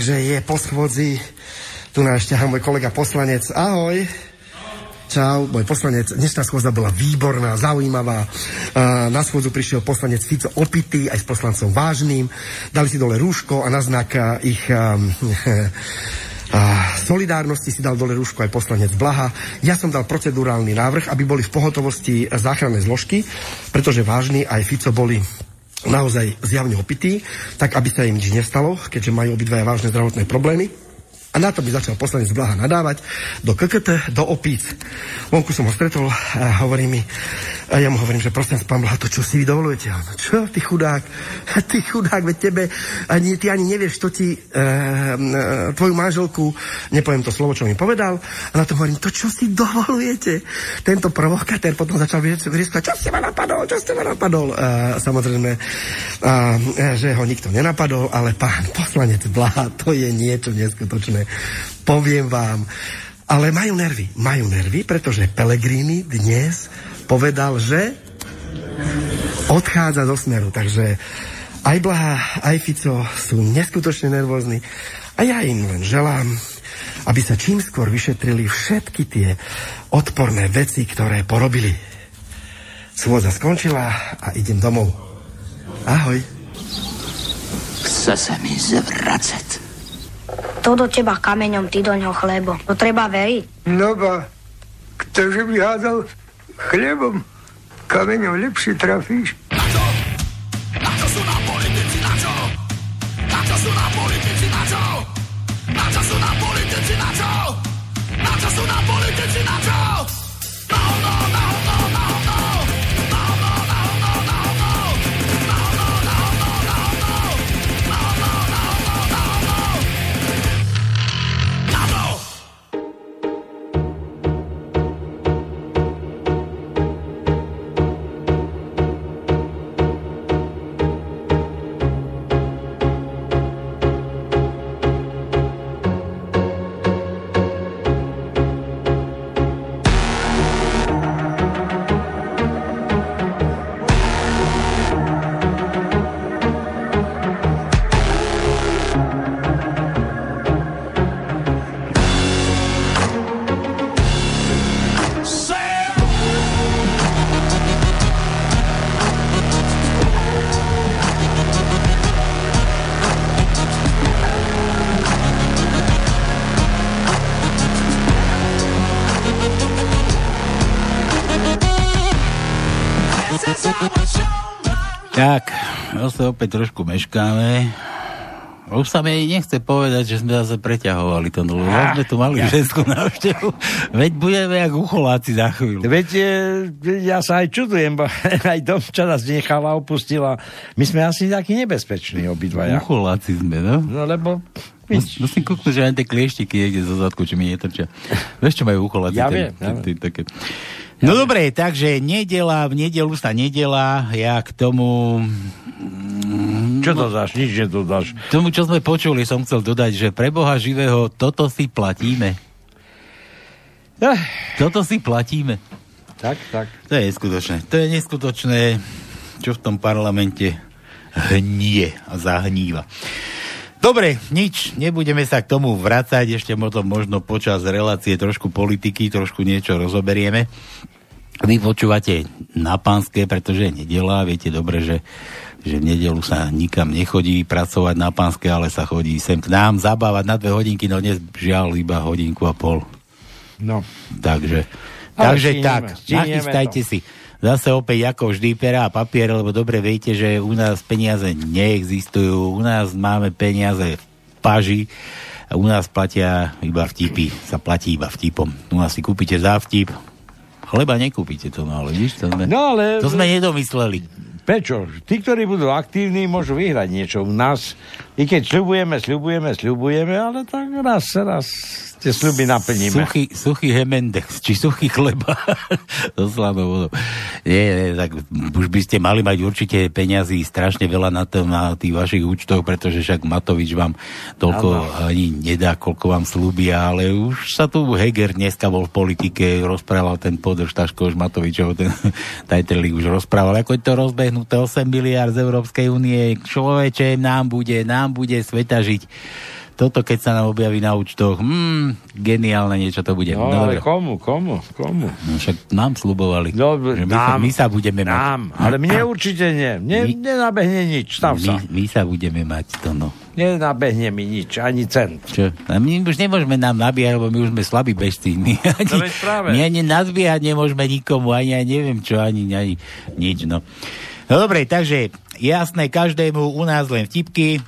Takže je po schôdzi. Tu nás ťahá môj kolega poslanec. Ahoj. Čau, môj poslanec. Dnešná schôdza bola výborná, zaujímavá. Na schôdzu prišiel poslanec Fico opitý, aj s poslancom vážnym. Dali si dole rúško a na znak ich A solidárnosti si dal dole rúško aj poslanec Blaha. Ja som dal procedurálny návrh, aby boli v pohotovosti záchranné zložky, pretože vážni aj Fico boli naozaj zjavne opití, tak aby sa im nič nestalo, keďže majú obidvaja vážne zdravotné problémy. A na to by začal poslanec Blaha nadávať do KKT, do opíc. Vonku som ho stretol a hovorí mi, a ja mu hovorím, že prosím pán Blaha, to čo si vy dovolujete? A čo, ty chudák, ty chudák, veď tebe, ani, ty ani nevieš, čo ti e, e, tvoju manželku, nepoviem to slovo, čo mi povedal, a na to hovorím, to čo si dovolujete? Tento provokatér potom začal vyrieskať, čo ste ma napadol, čo ste ma napadol? E, samozrejme, a, že ho nikto nenapadol, ale pán poslanec Blaha, to je niečo neskutočné. Poviem vám, ale majú nervy. Majú nervy, pretože Pellegrini dnes povedal, že odchádza zo smeru. Takže aj Blaha, aj Fico sú neskutočne nervózni. A ja im len želám, aby sa čím skôr vyšetrili všetky tie odporné veci, ktoré porobili. Schôdza skončila a idem domov. Ahoj. Chce sa mi zvracať. To do teba kameňom, ty do ňoho chlebo. To treba veriť. No ba, ktože by hádal chlebom, kameňom lepšie trafíš. Na zase opäť trošku meškáme. Už sa mi nechce povedať, že sme zase preťahovali to dlho. Ja, sme tu mali ja. ženskú návštevu. Veď budeme jak ucholáci za chvíľu. Veď ja sa aj čudujem, bo aj čo nás nechala, opustila. My sme asi takí nebezpeční obidvaja. Ucholáci sme, no? No lebo Musím Musím kúknuť, že aj tie klieštiky niekde zo zadku, či mi netrčia. Vieš, čo majú ucholáci? Ja viem. Také... No dobre, takže nedela, v nedelu sa nedela, ja k tomu... Čo to dáš? Nič nedodáš. Tomu, čo sme počuli, som chcel dodať, že pre Boha živého toto si platíme. Toto si platíme. Tak, tak. To je neskutočné. To je neskutočné, čo v tom parlamente hnie a zahníva. Dobre, nič, nebudeme sa k tomu vrácať, ešte možno, možno počas relácie trošku politiky, trošku niečo rozoberieme. Vy počúvate na pánske, pretože je nedela, viete dobre, že, že v nedelu sa nikam nechodí pracovať na pánske, ale sa chodí sem k nám zabávať na dve hodinky, no dnes žiaľ iba hodinku a pol. No. Takže, takže tak, nachystajte si zase opäť ako vždy pera a papier, lebo dobre viete, že u nás peniaze neexistujú, u nás máme peniaze v paži, a u nás platia iba vtipy, sa platí iba vtipom. U nás si kúpite za vtip, chleba nekúpite to, no ale vidíš, to sme, no, ale... to sme nedomysleli. Prečo? Tí, ktorí budú aktívni, môžu vyhrať niečo u nás. I keď sľubujeme, sľubujeme, sľubujeme, ale tak raz, raz Tie sľuby naplníme. Suchý, suchý hemendex, či suchý chleba so slanou vodou. Nie, nie, tak už by ste mali mať určite peňazí strašne veľa na, tom, na tých vašich účtoch, pretože však Matovič vám toľko ani nedá, koľko vám slúbia, ale už sa tu Heger dneska bol v politike, rozprával ten podrž Taško už Matovičov, ten Tajterlík už rozprával, ako je to rozbehnuté 8 miliard z Európskej únie, človeče, nám bude, nám bude sveta žiť toto keď sa nám objaví na účtoch, hmm, geniálne niečo to bude. No, ale dobre. komu, komu, komu? No, však nám slubovali, No, že my, nám, sa, my sa budeme Nám, mať. ale mne určite nie. Mne My- nenabehne nič, stav sa. my, my sa budeme mať to, no. Nenabehne mi nič, ani cent. Čo? A my už nemôžeme nám nabíjať, lebo my už sme slabí bežci. My ani, No práve. my ani nazbíjať nemôžeme nikomu, ani, ani neviem čo, ani, ani nič, no. No dobre, takže jasné, každému u nás len vtipky,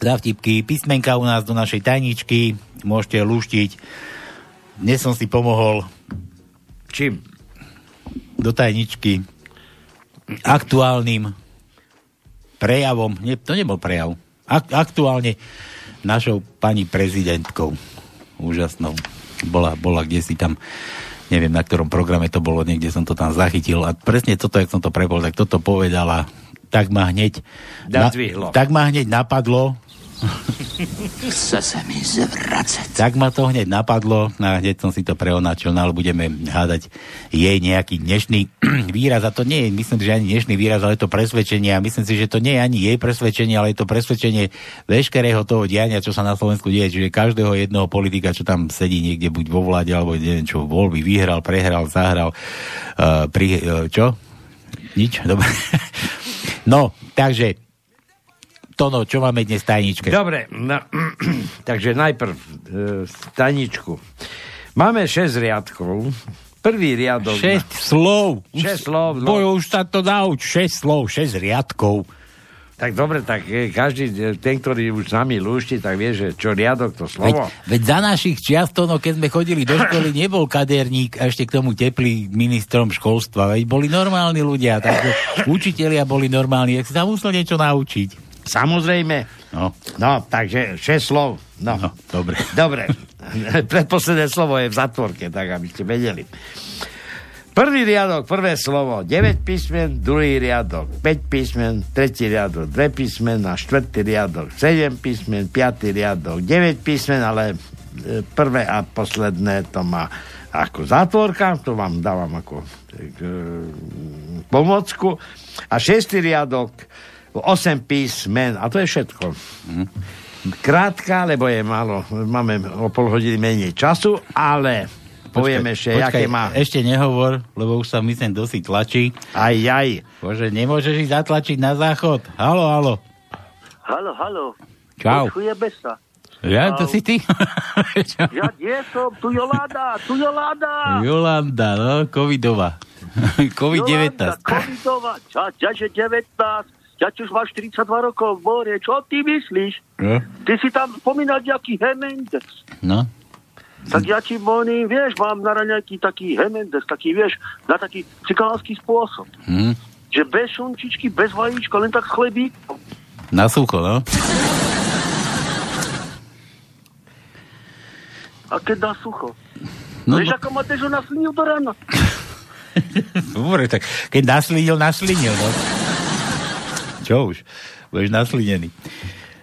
za vtipky, písmenka u nás do našej tajničky, môžete luštiť. Dnes som si pomohol Čím? do tajničky aktuálnym prejavom, nie, to nebol prejav, ak, aktuálne našou pani prezidentkou úžasnou. Bola, bola kde si tam, neviem na ktorom programe to bolo, niekde som to tam zachytil a presne toto, jak som to prepol, tak toto povedala, tak ma hneď Nadvihlo. tak ma hneď napadlo, Chce se mi zvracet. tak ma to hneď napadlo a hneď som si to preonačil, no ale budeme hádať jej nejaký dnešný výraz a to nie je, myslím že ani dnešný výraz, ale je to presvedčenie a myslím si, že to nie je ani jej presvedčenie, ale je to presvedčenie veškerého toho diania, čo sa na Slovensku deje, čiže každého jedného politika, čo tam sedí niekde buď vo vláde, alebo neviem čo, voľby vyhral, prehral, zahral, uh, pri, uh, čo? Nič? Dobre. no, takže Tono, čo máme dnes tajničke? Dobre, no, takže najprv e, staničku. Máme 6 riadkov. Prvý riadok... 6 slov. Šesť slov, no. Bojo, už sa to nauč. 6 slov, 6 riadkov. Tak dobre, tak e, každý, e, ten, ktorý už s nami lúšti, tak vie, že čo riadok, to Veď, slovo. veď za našich čiast, no, keď sme chodili do školy, nebol kaderník a ešte k tomu teplý ministrom školstva. Veď boli normálni ľudia, takže učitelia boli normálni. Si sa musel niečo naučiť. Samozrejme. No, No, takže 6 slov. No, no dobre. Dobre. Predposledné slovo je v zatvorke, tak aby ste vedeli. Prvý riadok, prvé slovo, 9 písmen, druhý riadok, 5 písmen, tretí riadok, 2 písmen a štvrtý riadok, 7 písmen, piatý riadok, 9 písmen, ale e, prvé a posledné to má ako zátvorka, to vám dávam ako e, pomocku. A šestý riadok, 8 písmen, a to je všetko. Krátka, lebo je málo, máme o pol hodiny menej času, ale poviem ešte, aké má. Ešte nehovor, lebo už sa myslím dosť tlačí. Aj, aj. Bože, nemôžeš ísť zatlačiť na záchod. Halo, halo. Halo, halo. Čau. Počujeme sa. Ja, to si ty? Ja nie som, tu Jolanda, tu Jolanda. Jolanda, no, covidová. COVID-19. Jolanda, covidová. Ča, čaže 19. Ja už máš 42 rokov v more. Čo ty myslíš? No, Ty si tam spomínal nejaký Hemendes. no. Tak ja ti volím, vieš, mám na nejaký taký Hemendes, taký, vieš, na taký cikánsky spôsob. Hm. Že bez šunčičky, bez vajíčka, len tak s chlebíkom. Na sucho, no. A keď dá sucho. No, vieš, ako ma naslinil do rána? Dobre, tak keď naslinil, naslinil, no. Čo už? Budeš naslinený.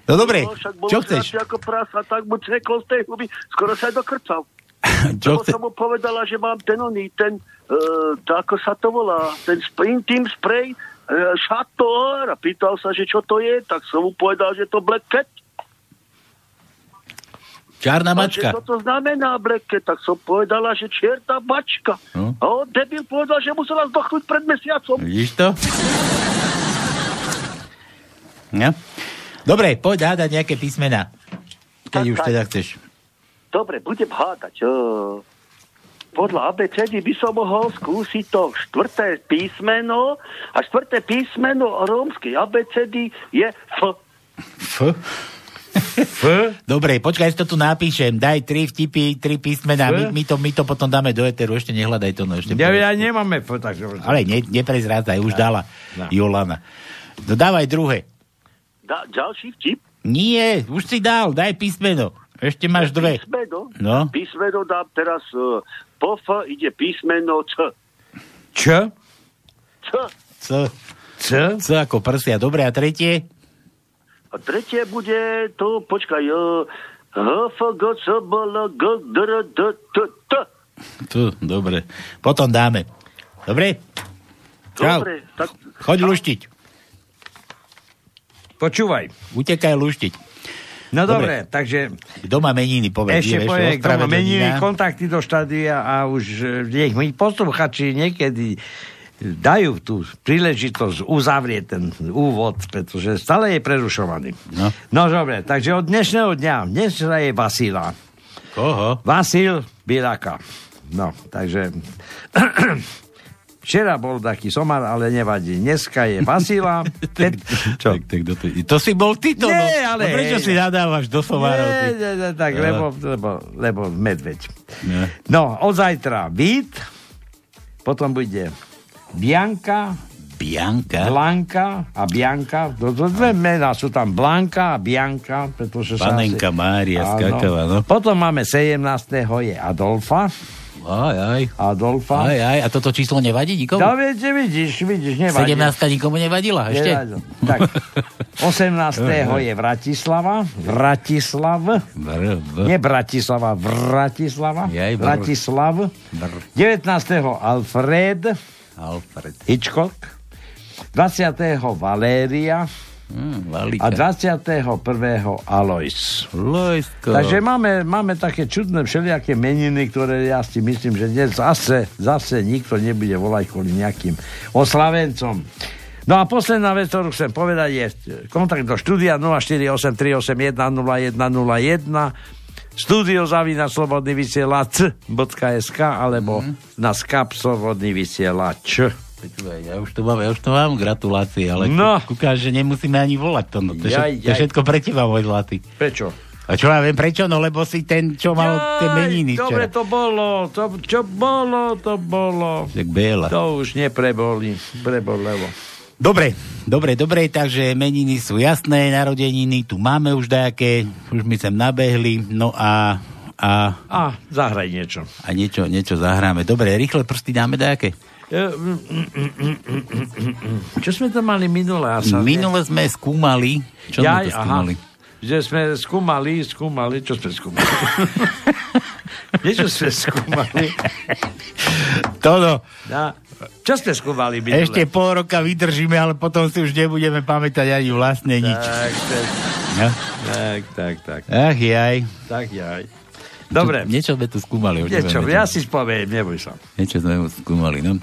No dobre, No, však čo chceš? ako prasa, tak mu ceklo z tej huby, skoro sa aj dokrcal. Čo Lebo chce... som mu povedala, že mám ten oný, ten, uh, to, ako sa to volá, ten sprint team spray, uh, šator, a pýtal sa, že čo to je, tak som mu povedal, že to Black Cat. Čárna A mačka. čo to znamená Cat, tak som povedala, že čierta bačka. No. A on debil povedal, že musela zdochnúť pred mesiacom. Vidíš to? No. Dobre, poď hádať nejaké písmena. Keď Tak, už teda chceš. Dobre, budem hádať. Uh, podľa ABCD by som mohol skúsiť to štvrté písmeno a štvrté písmeno rómskej ABCD je F. F? F? Dobre, počkaj, si to tu napíšem. Daj tri vtipy, tri písmená. My, my, to, my to potom dáme do eteru. Ešte nehľadaj to. No, ešte Ja, ja nemáme... f- Tak, Ale ne, neprezrádzaj, už dala No. Jolana. No dávaj druhé. Da, ďalší vtip. Nie, už si dal, daj písmeno. Ešte máš dve. Písmeno, No. písmeno dám teraz uh, po F ide písmeno C. Č? C. C. C? C ako prsia. Dobre, a tretie? A tretie bude to, počkaj, uh, H, F, G, C, B, L, G, D, R, D, T, T. Tu, dobre. Potom dáme. Dobre? Čau. Dobre, tak Choď luštiť. Počúvaj. Utekaj luštiť. No Dobre. dobre, takže Kto má meniny, povedz. ešte povie, kto má meniny, kontakty do štádia a už e, nech mi posluchači niekedy dajú tú príležitosť uzavrieť ten úvod, pretože stále je prerušovaný. No. no dobre, takže od dnešného dňa, dnes je Vasila. Koho? Vasil Bielaka. No, takže... Včera bol taký somar, ale nevadí. Dneska je Vasila. Pet... Čo? Tak, tak, to, to si bol ty to, Nie, no. ale no prečo si nadávaš do somárov? Nie, nie, nie, tak, Ja. lebo, lebo, lebo medveď. Nie. No, od zajtra Vít, potom bude Bianka, Bianka? Blanka a Bianka. To, to dve mená sú tam Blanka a Bianka, pretože sa... Panenka Mária skákala, no. Potom máme 17. je Adolfa. Aj, aj. Adolfa. Aj, aj. A toto číslo nevadí nikomu? No, viete, vidíš, vidíš, nevadí. 17 nikomu nevadila ešte? Nevadí. Tak, 18. je Vratislava. Vratislav. Br, br. Nie Bratislava, Vratislava. Jaj, br. Vratislav. Br. 19. Alfred Alfred. Hitchcock. 20. Valéria. Hm, A Valika. 21. Alois. Lojsko. Takže máme, máme také čudné všelijaké meniny, ktoré ja si myslím, že dnes zase, zase nikto nebude volať kvôli nejakým oslavencom. No a posledná vec, ktorú chcem povedať, je kontakt do štúdia 0483810101 studio zavina slobodný vysielač.sk alebo na skap slobodný vysielač. Počúvaj, Ja už to mám, ja už to mám, gratulácie, ale No. kúkáš, že nemusíme ani volať to, no, to, Jaj, všet- to jaj. všetko pre teba, môj zlatý. Prečo? A čo ja viem prečo? No lebo si ten, čo mal tie meniny dobre včera. to bolo, to, čo bolo, to bolo. Tak Béla. To už nepreboli, prebolelo. Dobre, dobre, dobre, takže meniny sú jasné, narodeniny tu máme už dajaké, už my sem nabehli, no a, a, A zahraj niečo. a niečo, niečo zahráme. Dobre, rýchle prsty dáme dajaké. Čo sme to mali minule? Ja sa Minule sme skúmali, čo sme Jaj, to skúmali? aha. Že sme skúmali, skúmali, čo sme skúmali? Niečo sme skúmali. Toto, Ja. Čo sme skúmali minule? ešte pol roka vydržíme, ale potom si už nebudeme pamätať ani vlastne nič. Tak, tak, No? tak, tak, tak, Ach jaj. tak, jaj. Dobre, Niečo sme tu skúmali. Už niečo, neviem, ja si spoviem, neboj sa. Niečo sme skúmali. No,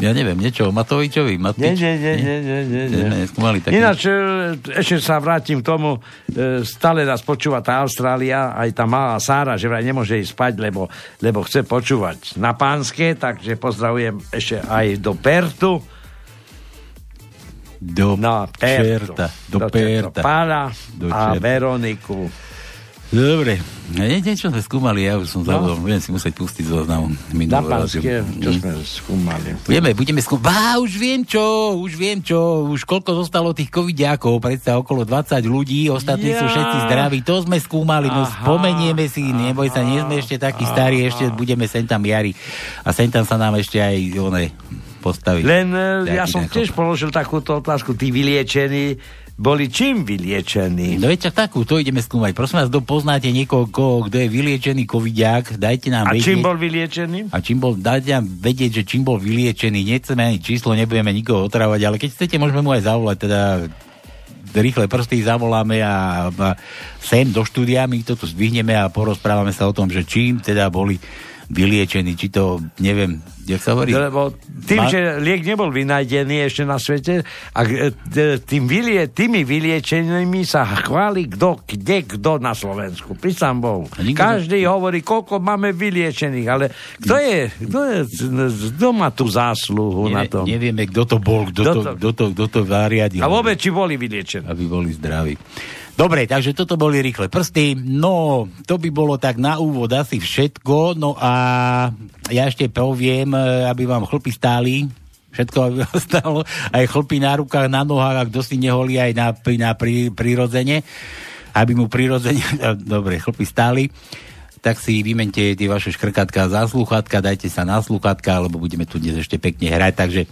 ja neviem, niečo o Matovičovi. Matič? nie, nie, nie, nie, nie, Nie, nie. neskúmali také. Ináč, e, ešte sa vrátim k tomu, e, stále nás počúva tá Austrália, aj tá malá Sára, že vraj nemôže ísť spať, lebo, lebo chce počúvať na pánske, takže pozdravujem ešte aj do Pertu. Do Na Pertu. čerta. Do, do perta. Pála Do a. Veroniku. Dobre. No, nie, niečo sme skúmali, ja už som zabudol. Budem si musieť pustiť zoznam Na minulého. pánske, čo Mm. sme skúmali. Budeme, budeme skúmať. Bá, už viem čo, už viem čo. Už koľko zostalo tých covidiakov, predsa okolo 20 ľudí, ostatní sú Ja. všetci zdraví. To sme skúmali, no Aha, spomenieme si, neboj sa, nie sme ešte takí starí, ešte budeme sem tam jari. A sem tam sa nám ešte aj one postaviť. Len e, ja som tiež položil takúto otázku. Tí vyliečení boli čím vyliečení? No veď takú, to ideme skúmať. Prosím vás, kto poznáte niekoho, koho- kto je vyliečený covidiak, dajte nám A vedieť. čím bol vyliečený? A čím bol, dajte nám vedieť, že čím bol vyliečený. Nechceme ani číslo, nebudeme nikoho otravať, ale keď chcete, môžeme mu aj zavolať, teda rýchle prsty zavoláme a, a sem do štúdia, my to tu zdvihneme a porozprávame sa o tom, že čím teda boli vyliečení, či to, neviem, jak sa hovorí? Lebo tým, Ma- že liek nebol vynajdený ešte na svete, a tým vylie, tými vyliečenými sa chváli kto, kde, kto na Slovensku. Prísam Bohu. Každý hovorí, koľko máme vyliečených, ale kto je, kto, je, kto má tú zásluhu na Nevie, tom? nevieme, kto to bol, kto Kto to, to- kto to, kto to zariadil. A vôbec, či boli vyliečení. aby boli zdraví. Dobre, takže toto boli rýchle prsty. No, to by bolo tak na úvod asi všetko. No a ja ešte poviem, e, aby vám chlpy stáli. Všetko aby vám stálo. Aj chlpy na rukách, na nohách, a kto si neholí aj na, na pri, prirodzene. aby mu prirodzene, dobre, chlpy stáli, tak si vymente tie vaše škrkatka za sluchatka, dajte sa na sluchatka, lebo budeme tu dnes ešte pekne hrať, takže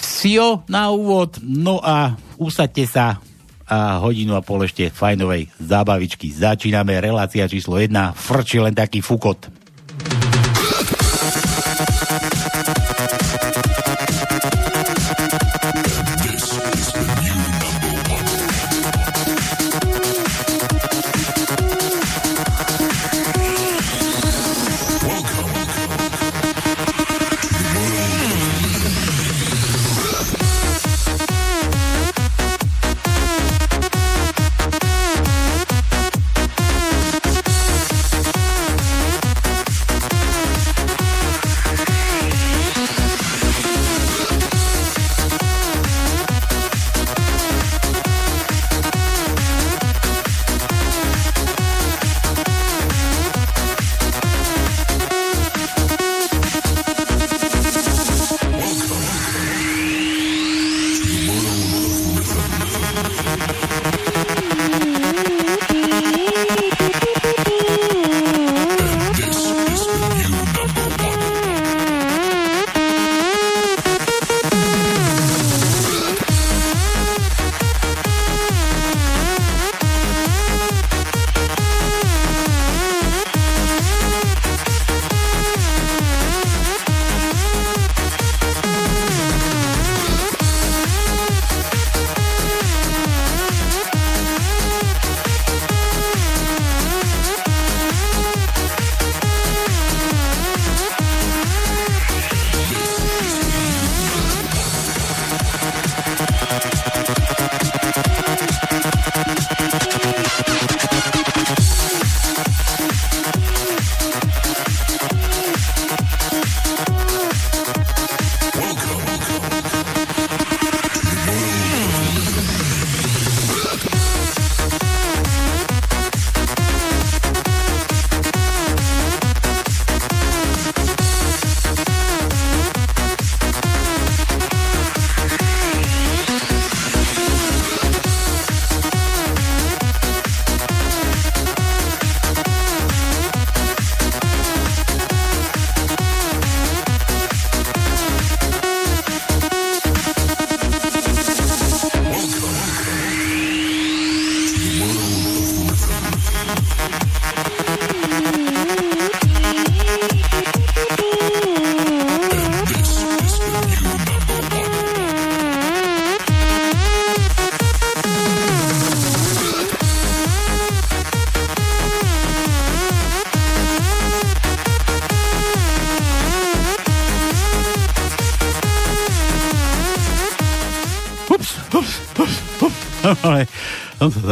Sio na úvod, no a usadte sa a hodinu a pol ešte fajnovej zábavičky. Začíname relácia číslo 1, frči len taký fukot.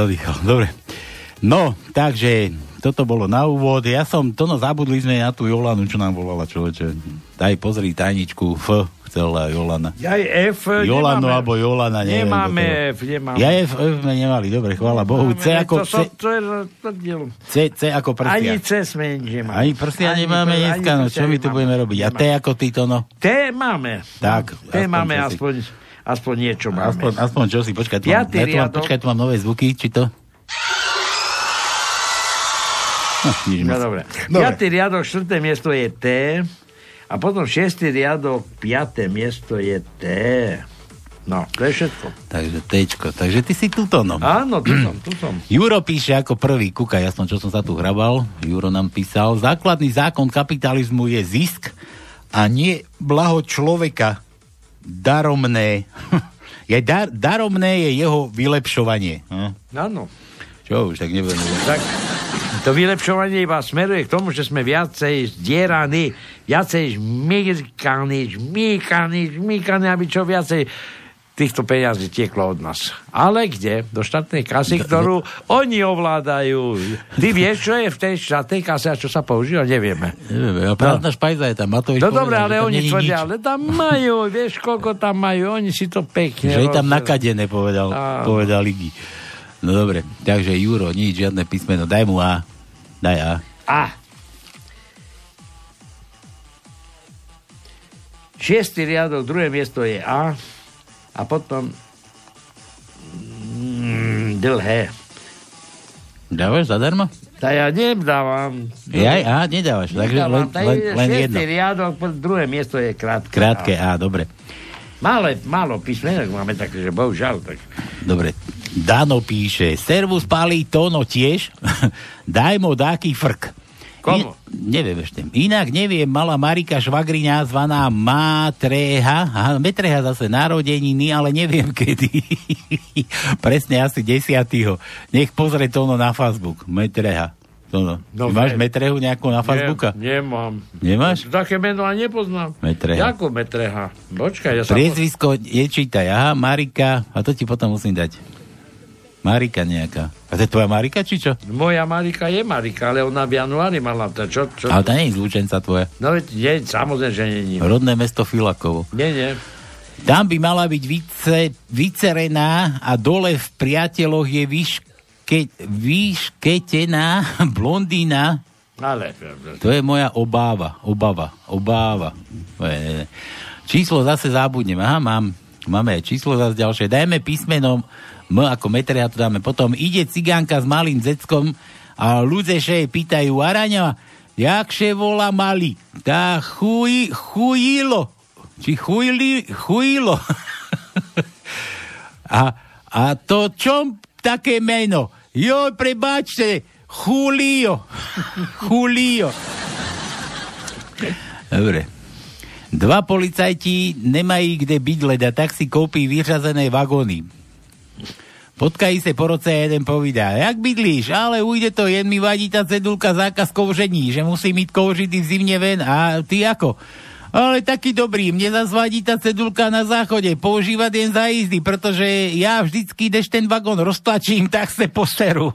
Zadýchal. Dobre. No, takže toto bolo na úvod. Ja som, to no zabudli sme na tú Jolanu, čo nám volala človeče. Daj pozri tajničku F, chcela Jolana. Ja F Jolano nemáme. alebo Jolana, neviem. Nemáme F, nemáme. to- Ja F, F sme nemali, dobre, chvála Bohu. C ako, to, som, to je rozdiel. C, C ako Ani prsia. C sme nemali. Ani prsia Ani nemáme pr- dneska, ani no čo my tu nemáme. budeme robiť? A T ako títo, no. T máme. Tak, T aspoň máme aspoň, aspoň niečo máme. Aspoň, aspoň čo si, počkaj, tu mám, ja tu mám, počkaj, tu mám nové zvuky, či to? No, nič No moc. dobre. Dobre. Piatý riadok, štvrté miesto je T. A potom šiestý riadok, piaté miesto je T. No, to je všetko. Takže Tčko, takže ty si tuto, no. Áno, tu som, tu som. Juro píše ako prvý, kúka, jasno, čo som sa tu hrabal. Juro nám písal, základný zákon kapitalizmu je zisk a nie blaho človeka. Daromné. je dar, daromné je jeho vylepšovanie. Hm? Áno. Čo už, tak nebudem. Tak to vylepšovanie iba smeruje k tomu, že sme viacej zdieraní, viacej žmýkaní, žmýkaní, žmýkaní, aby čo viacej týchto peňazí tieklo od nás. Ale kde? Do štátnej kasy, ktorú oni ovládajú. Ty vieš, čo je v tej štátnej kase a čo sa používa? Nevieme. Neviem, a prázdna špajza je tam. Matovič No dobre, ale oni tvrdia, ale tam majú, vieš, koľko tam majú, oni si to pekne... Že je tam nakadené, povedal, povedal Ligi. No dobre, takže Juro, nič, žiadne písmeno. Daj mu A. Daj A. A. Šiestý riadok, druhé miesto je A. A potom mm, dlhé. Dávaš zadarmo? Tá ja nedávam. Ja, á, nedávaš, takže len, Nedávam. Tá len, len šiestý jedno. riadok, druhé miesto je krátke. Krátke, á, dobre. Malé, málo písmenok máme také, že bohužiaľ. Tak. Dobre. Dano píše, servus pálí Tono tiež, daj mu dáky frk. Komu? I, neviem ešte. Inak neviem, mala Marika švagriňa zvaná Matreha, aha, Metreha zase narodeniny, ale neviem kedy. Presne asi 10. Nech pozrie Tono na Facebook. Metreha. Tono. No, máš ve- Metrehu nejakú na Facebooka? Nie, nemám. Nemáš? Také meno ani nepoznám. Metreha. Ako Metreha? Počkaj, ja sa... Priezvisko nečítaj. Aha, Marika. A to ti potom musím dať. Marika nejaká. A to je tvoja Marika, či čo? Moja Marika je Marika, ale ona v januári mala to. Čo, čo? Ale to nie je zlúčenca tvoja. No nie, samozrejme, že nie. Rodné mesto Filakovo. Nie, nie. Tam by mala byť vice, vycerená a dole v priateľoch je vyške, vyšketená blondína. Ale... To je moja obáva. Obava. Obáva. E, Číslo zase zabudnem. Aha, mám. Máme aj číslo zase ďalšie. Dajme písmeno M ako metre a to dáme. Potom ide cigánka s malým deckom a ľudia še pýtajú, Araňa, jakže volá malý? Tá chuj, chujilo. Či chujli, chujilo. a, a to čom také meno? Joj, prebáčte, Julio. Julio. Dobre. Dva policajti nemají kde bydleť a tak si koupí vyřazené vagóny. Potkají se po roce a jeden povídá, jak bydlíš, ale ujde to, jen mi vadí tá cedulka zákaz kouření, že musím ísť kouřit i v zimne ven a ty ako? Ale taký dobrý, mne zase vadí tá cedulka na záchode, používať jen za jízdy, pretože ja vždycky, když ten vagón roztlačím, tak se poseru.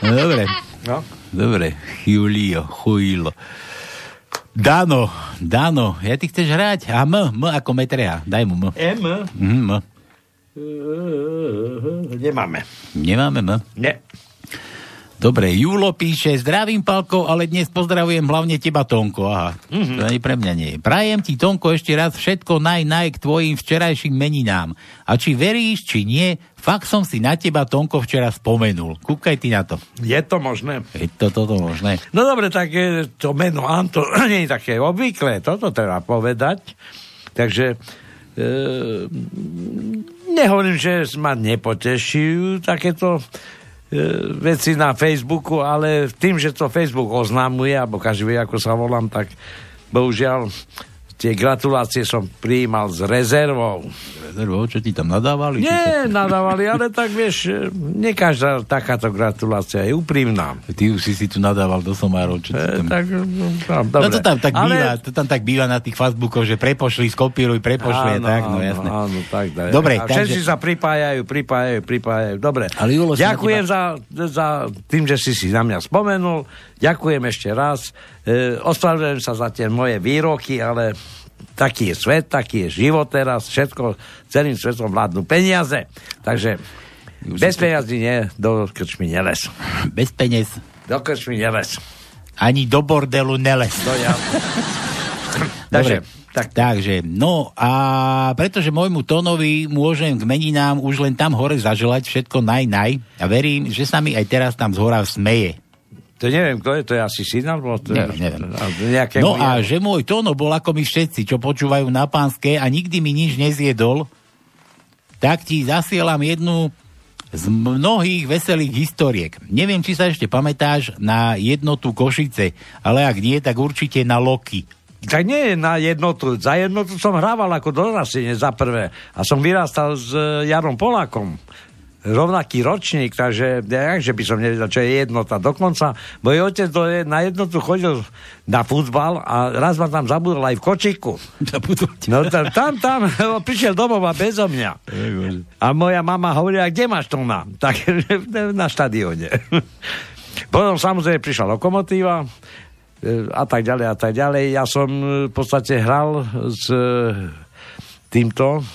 no, dobre. No. Dobre, Julio, Julio. Dano, Dano, ja ty chceš hrať? A M, M ako metrea, daj mu M. M? Mhm, M. Nemáme. Nemáme M. Nie. Dobre, Julo píše, zdravím Palko, ale dnes pozdravujem hlavne teba, Tonko. Aha, mm-hmm. to ani pre mňa nie je. Prajem ti, Tonko, ešte raz všetko naj, naj k tvojim včerajším meninám. A či veríš, či nie, fakt som si na teba, Tonko, včera spomenul. Kúkaj ty na to. Je to možné? Je to toto možné. No dobre, tak e, to meno Anton nie je také obvyklé, toto treba povedať. Takže e, nehovorím, že ma nepotešujú takéto e, veci na Facebooku, ale tým, že to Facebook oznámuje, alebo každý vie, ako sa volám, tak bohužiaľ tie gratulácie som prijímal s rezervou. Rezervou, čo ti tam nadávali? Nie, nadávali, ale tak vieš, nie každá takáto gratulácia je úprimná. Ty už si si tu nadával do somárov, čo E, tam... tak, no, No dobre. to tam tak Ale- býva, to tam tak býva na tých Facebookoch, že prepošli, skopíruj, prepošli, Áno, tak, no áno, jasné. Áno, tak, tak. Dobre, a všetci takže- sa pripájajú, pripájajú, pripájajú. Dobre. Ale Julo, Ďakujem za, za tým, že si si na mňa spomenul. Ďakujem ešte raz. E, ospravedlňujem sa za tie moje výroky, ale taký je svet, taký je život teraz. Všetko celým svetom vládnu peniaze. Takže bez peniazy nie, do krčmy neles. Bez peniaz, Do krčmy neles. ani do bordelu neles. To ja. Takže, tak, takže, no a pretože môjmu Tónovi môžem k meninám už len tam hore zaželať všetko naj, naj a verím, že sa mi aj teraz tam zhora smeje. To neviem, kto je, to je asi syn, alebo to Neviem, neviem. Nejakému No a že môj Tóno bol ako my všetci, čo počúvajú na pánske a nikdy mi nič nezjedol, tak ti zasielam jednu z mnohých veselých historiek. Neviem, či sa ešte pamätáš na jednotu Košice, ale ak nie, tak určite na Loky. Tak nie na jednotu. Za jednotu som hrával ako dorastenie za prvé. A som vyrastal s e, Jarom Polákom. Rovnaký ročník, takže jak, že by som nevedel, čo je jednota. Dokonca môj otec do, na jednotu chodil na futbal a raz ma tam zabudol aj v kočiku. No tam, tam, tam prišiel domov a bezo mňa. A moja mama hovorila, kde máš to na? Tak na štadióne. Potom samozrejme prišla lokomotíva e, a tak ďalej a tak ďalej. Ja som e, v podstate hral s e, týmto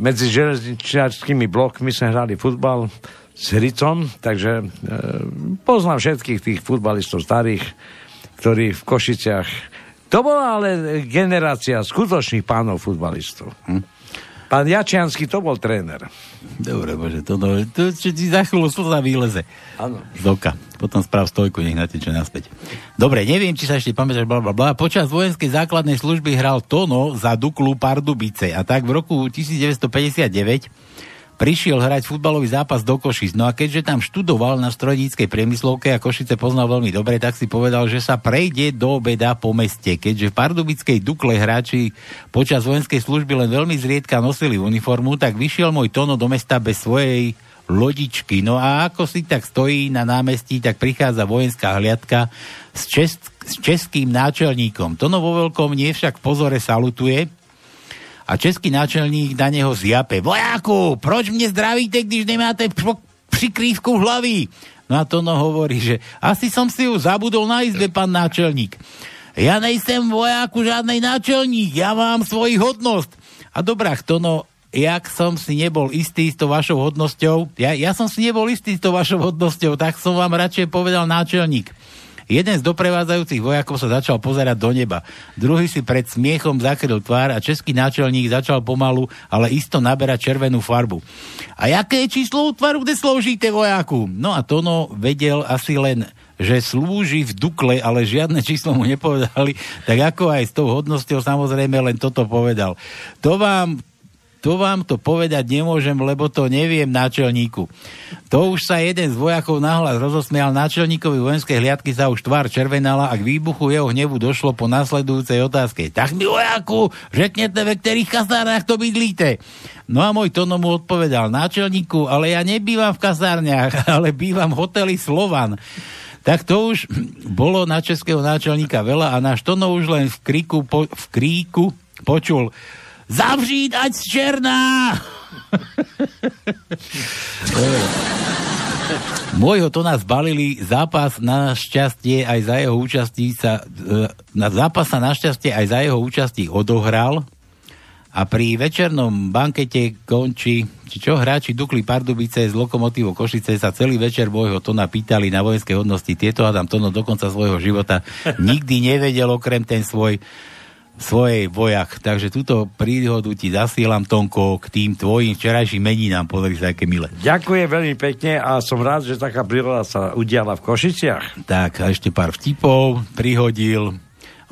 medzi železničiarskými blokmi sme hrali futbal s Hricom, takže e, poznám všetkých tých futbalistov starých, ktorí v Košiciach to bola ale generácia skutočných pánov futbalistov. Hm? Pán Jačiansky to bol tréner. Dobre, bože, to, no, to čo ti za chvíľu slza vyleze. Áno. Z oka. Potom sprav stojku, nech nateče naspäť. Dobre, neviem, či sa ešte pamätáš, bla, bla, bla. Počas vojenskej základnej služby hral Tono za Duklu Pardubice a tak v roku 1959 prišiel hrať futbalový zápas do Košic. No a keďže tam študoval na strojníckej priemyslovke a Košice poznal veľmi dobre, tak si povedal, že sa prejde do obeda po meste. Keďže v Pardubickej Dukle hráči počas vojenskej služby len veľmi zriedka nosili uniformu, tak vyšiel môj Tono do mesta bez svojej lodičky. No a ako si tak stojí na námestí, tak prichádza vojenská hliadka s, čes- s českým náčelníkom. Tono vo veľkom nie však pozore salutuje, a český náčelník na neho zjape. Vojáku, proč mne zdravíte, když nemáte p- přikrývku hlavy? No a Tono hovorí, že asi som si ju zabudol na izbe, pán náčelník. Ja nejsem vojáku žádnej náčelník, ja mám svoji hodnosť. A dobrá, Tono, jak som si nebol istý s tou vašou hodnosťou, ja, ja som si nebol istý s tou vašou hodnosťou, tak som vám radšej povedal náčelník. Jeden z doprevádzajúcich vojakov sa začal pozerať do neba. Druhý si pred smiechom zakryl tvár a český náčelník začal pomalu, ale isto naberať červenú farbu. A jaké je číslo útvaru, kde slúžite vojaku? No a Tono vedel asi len že slúži v Dukle, ale žiadne číslo mu nepovedali, tak ako aj s tou hodnosťou samozrejme len toto povedal. To vám, to vám to povedať nemôžem, lebo to neviem náčelníku. To už sa jeden z vojakov nahlas rozosmial, náčelníkovi vojenskej hliadky sa už tvár červenala a k výbuchu jeho hnevu došlo po nasledujúcej otázke. Tak mi vojaku, řeknete, ve ktorých kasárnach to bydlíte? No a môj Tono mu odpovedal, náčelníku, ale ja nebývam v kasárniach, ale bývam v hoteli Slovan. Tak to už bolo na českého náčelníka veľa a náš Tono už len v kríku, po, v kríku počul Zavřít, ať z černá! Môjho to nás balili, zápas na šťastie aj za jeho účastí sa, e, na zápas sa našťastie aj za jeho účastí odohral a pri večernom bankete končí, či čo hráči Dukli Pardubice z Lokomotívou Košice sa celý večer môjho Tona pýtali na vojenské hodnosti. Tieto Adam Tono do konca svojho života nikdy nevedel okrem ten svoj svojej vojak. Takže túto príhodu ti zasielam, Tonko, k tým tvojim včerajším meninám. Pozri sa, aké milé. Ďakujem veľmi pekne a som rád, že taká príroda sa udiala v Košiciach. Tak, a ešte pár vtipov prihodil.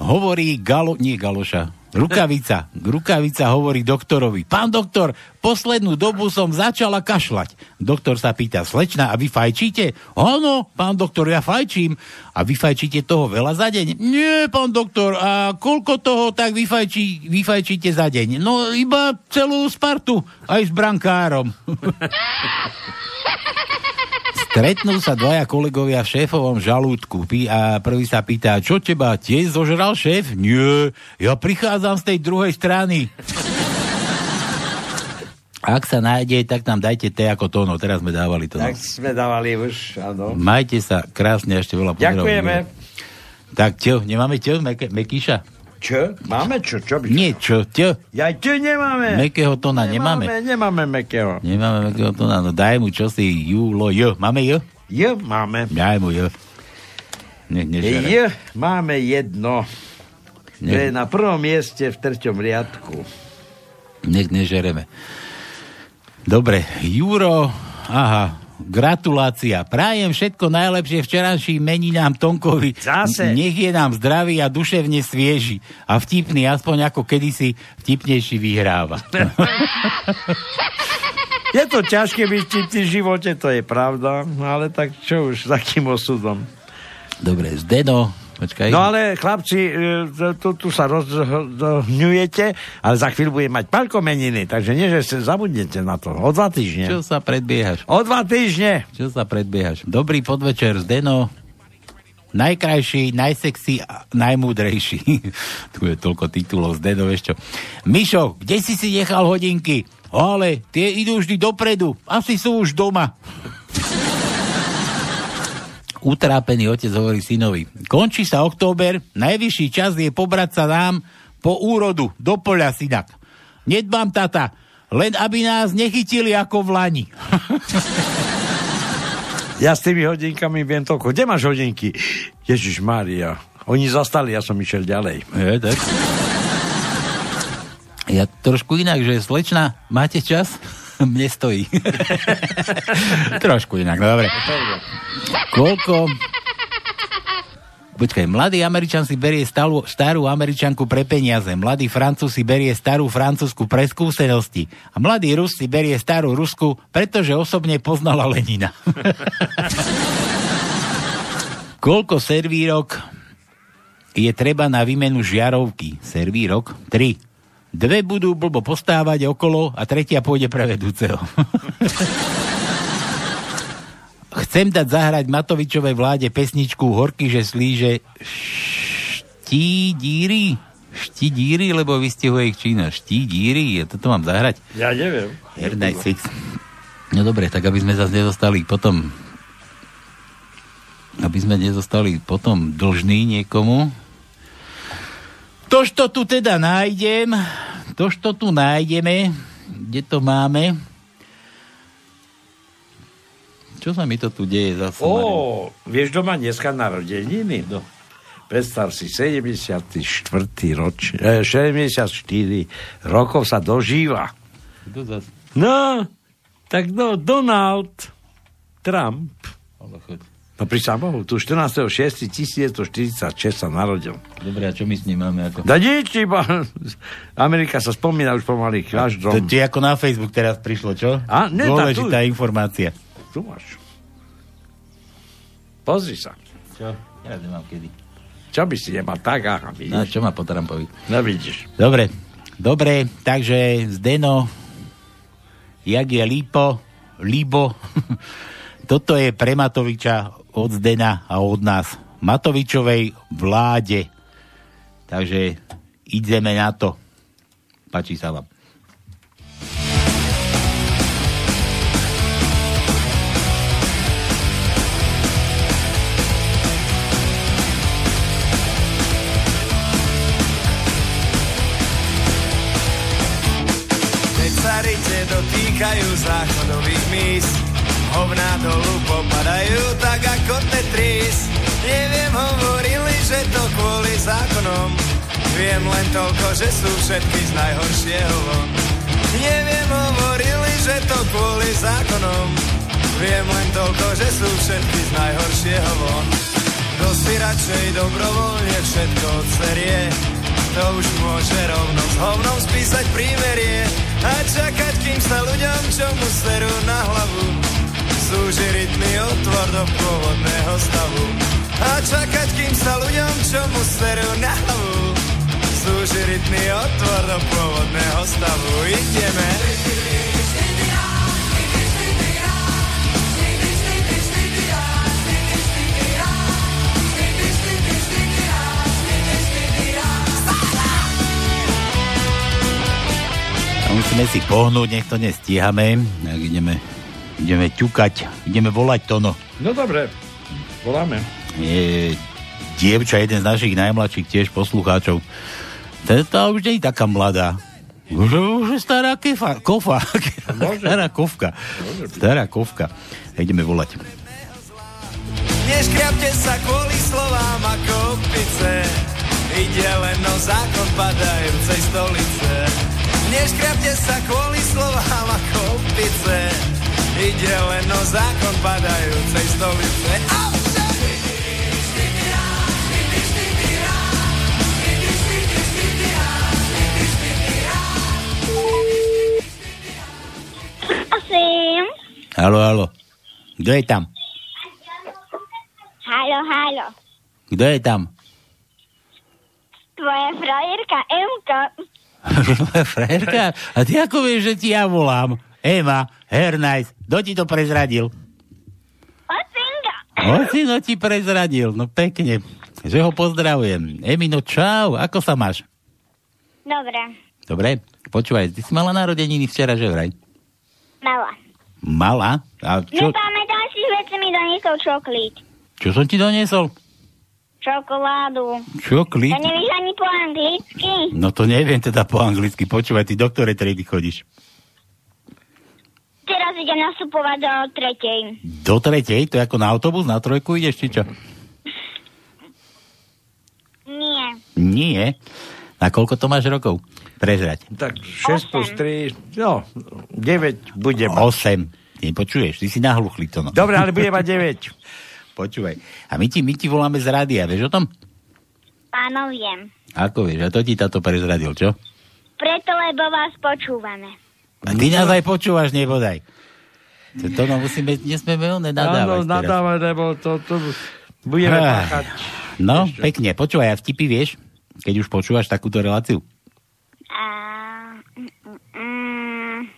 Hovorí Galo, nie Galoša, Rukavica. Rukavica hovorí doktorovi. Pán doktor, poslednú dobu som začala kašľať. Doktor sa pýta, slečna, a vy fajčíte? Áno, pán doktor, ja fajčím. A vy fajčíte toho veľa za deň? Nie, pán doktor, a koľko toho tak vyfajčí, vyfajčíte za deň? No, iba celú Spartu, aj s brankárom. Stretnú sa dvaja kolegovia v šéfovom žalúdku Pí- a prvý sa pýta, čo teba tiež zožral šéf? Nie, ja prichádzam z tej druhej strany. Ak sa nájde, tak tam dajte té ako tóno. Teraz sme dávali to. Tak sme dávali už, áno. Majte sa krásne, ešte veľa pozdravov. Ďakujeme. Tak čo, nemáme čo, Mek- Mekíša? Čo? Máme čo? Čo by Nie, čo, čo? Ja čo nemáme? Mekého tóna nemáme. Nemáme, nemáme mekého. Nemáme Mekého tóna, no daj mu čosi, Julo, J. Máme J? J máme. Daj mu J. Nech nežere. J máme jedno. To je Nech, na prvom mieste v treťom riadku. nech nežereme. Dobre, Juro, aha, gratulácia. Prajem všetko najlepšie včerajším meninám Tonkovi. Zase. Nech je nám zdravý a duševne svieži. A vtipný, aspoň ako kedysi vtipnejší vyhráva. Je to ťažké byť vtipný v živote, to je pravda, ale tak čo už, s takým osudom. Dobre, Zdeno, počkaj. No ale chlapci, e, tu, tu, tu sa rozhňujete, ale za chvíľu bude mať palko meniny, takže nie, že sa zabudnete na to. O dva týždne. Čo sa predbiehaš? O dva týždne. Čo sa predbiehaš? Dobrý podvečer, Zdeno. Najkrajší, najsexy a najmúdrejší. tu je toľko titulov, Zdeno, vieš čo. Mišo, kde si si nechal hodinky? Ale tie idú vždy dopredu. Asi sú už doma. Utrápený otec hovorí synovi. Končí sa október, najvyšší čas je pobrať sa nám po úrodu, do poľa synak. Nedbám tata, len aby nás nechytili ako v lani. Ja s tými hodinkami viem toľko. Kde máš hodinky? Ježiš Mária. Oni zastali, ja som išiel ďalej. Je, tak. Ja trošku inak, že slečna, máte čas? Mne stojí. trošku inak, no dobre. Koľko... Počkaj, mladý Američan si berie starú, starú Američanku pre peniaze, mladý Francúz si berie starú Francúzsku pre skúsenosti a mladý Rus si berie starú Rusku, pretože osobne poznala Lenina. Koľko servírok je treba na výmenu žiarovky? Servírok? 3. Dve budú blbo postávať okolo a tretia pôjde pre vedúceho. Chcem dať zahrať Matovičovej vláde pesničku Horky, že slíže štídíry? Štídíry, lebo vystihuje ich Čína. Štídíry? Ja toto mám zahrať? Ja neviem. Herdaj six. No dobre, tak aby sme zase nedostali potom aby sme nezostali potom dlžní niekomu. Tož to tu teda nájdem, tož to tu nájdeme, kde to máme. Čo sa mi to tu deje zase? Ó, vieš, má dneska narodeniny? No. Predstav si, 74. roč, eh, 74 rokov sa dožíva. Kto zase? No, tak no, Donald Trump. Ale choď. No pri samohu, tu 14.6.1946 sa narodil. Dobre, a čo my s ním máme? Ako? Da nič, iba Amerika sa spomína už pomaly To každom. ti ako na Facebook teraz prišlo, čo? A, ne, Dôležitá tak informácia. Tu máš. Pozri sa. Čo? Ja nemám kedy. Čo by si nemal tak, aha, No, vidíš? čo má po Trumpovi? No vidíš. Dobre, dobre, takže Zdeno, jak je lípo, líbo, toto je pre Matoviča od Zdena a od nás. Matovičovej vláde. Takže ideme na to. Pačí sa vám. Dotýkajú záchodových míst, hovná dolu popadajú tak Tetris. Neviem, hovorili, že to kvôli zákonom, viem len toľko, že sú všetky z najhoršieho von. Neviem, hovorili, že to kvôli zákonom, viem len toľko, že sú všetky z najhoršieho von. Kto si radšej dobrovoľne všetko odserie, to už môže rovno s hovnom spísať prímerie a čakať, kým sa ľuďom, čo mu serú na hlavu, súži rytmy otvor do pôvodného stavu. A čakať, kým sa ľuďom, čo mu serú na hlavu, súži rytmy otvor do pôvodného stavu. Ideme. Musíme si pohnúť, nech to nestíhame. Tak ideme, ideme ťukať, ideme volať Tono. No dobre, voláme. Je dievča, jeden z našich najmladších tiež poslucháčov. Tá už nie je taká mladá. Už, už je stará kefa, kofa. stará kovka. Stará kovka. Ideme volať. Neškriapte sa kvôli slovám ako opice Ide len o zákon padajúcej stolice Neškriapte sa kvôli slovám ako opice Ide len o zákon padajúcej stolice Avšak! Prosím. Halo, halo. Kto je tam? Halo, halo. Kto je tam? Tvoja frajerka Emka. Frajerka? A ty ako vieš, že ti ja volám? Ema, Hernajs, kto ti to prezradil? Ocino ti prezradil, no pekne. Že ho pozdravujem. Emino, čau, ako sa máš? Dobre, Dobre, počúvaj, ty si mala narodeniny včera, že vraj? mala. Mala? A čo, Nepamätám si, že si mi doniesol čoklík. čo som ti doniesol? Čokoládu. Čoklík? To nevíš ani po anglicky? No to neviem teda po anglicky. Počúvaj, ty do ktorej triedy chodíš? Teraz idem nastupovať do tretej. Do tretej? To je ako na autobus, na trojku ideš, či čo? Nie. Nie. Na koľko to máš rokov? Prezrať. Tak 6 plus 3, no, 9 bude mať. 8. Nepočuješ, ty si nahluchlý to. No. Dobre, ale bude mať 9. Počúvaj. A my ti, my ti voláme z rádia, vieš o tom? Áno, viem. Ako vieš, a to ti táto prezradil, čo? Preto, lebo vás počúvame. A ty nás aj počúvaš, nebodaj. To, to no musíme, nesmieme oné nadávať Áno, nadávať, lebo to, to budeme Ah. páchať. No, pekne, počúvaj, a vtipy vieš, keď už počúvaš takúto reláciu? Mm,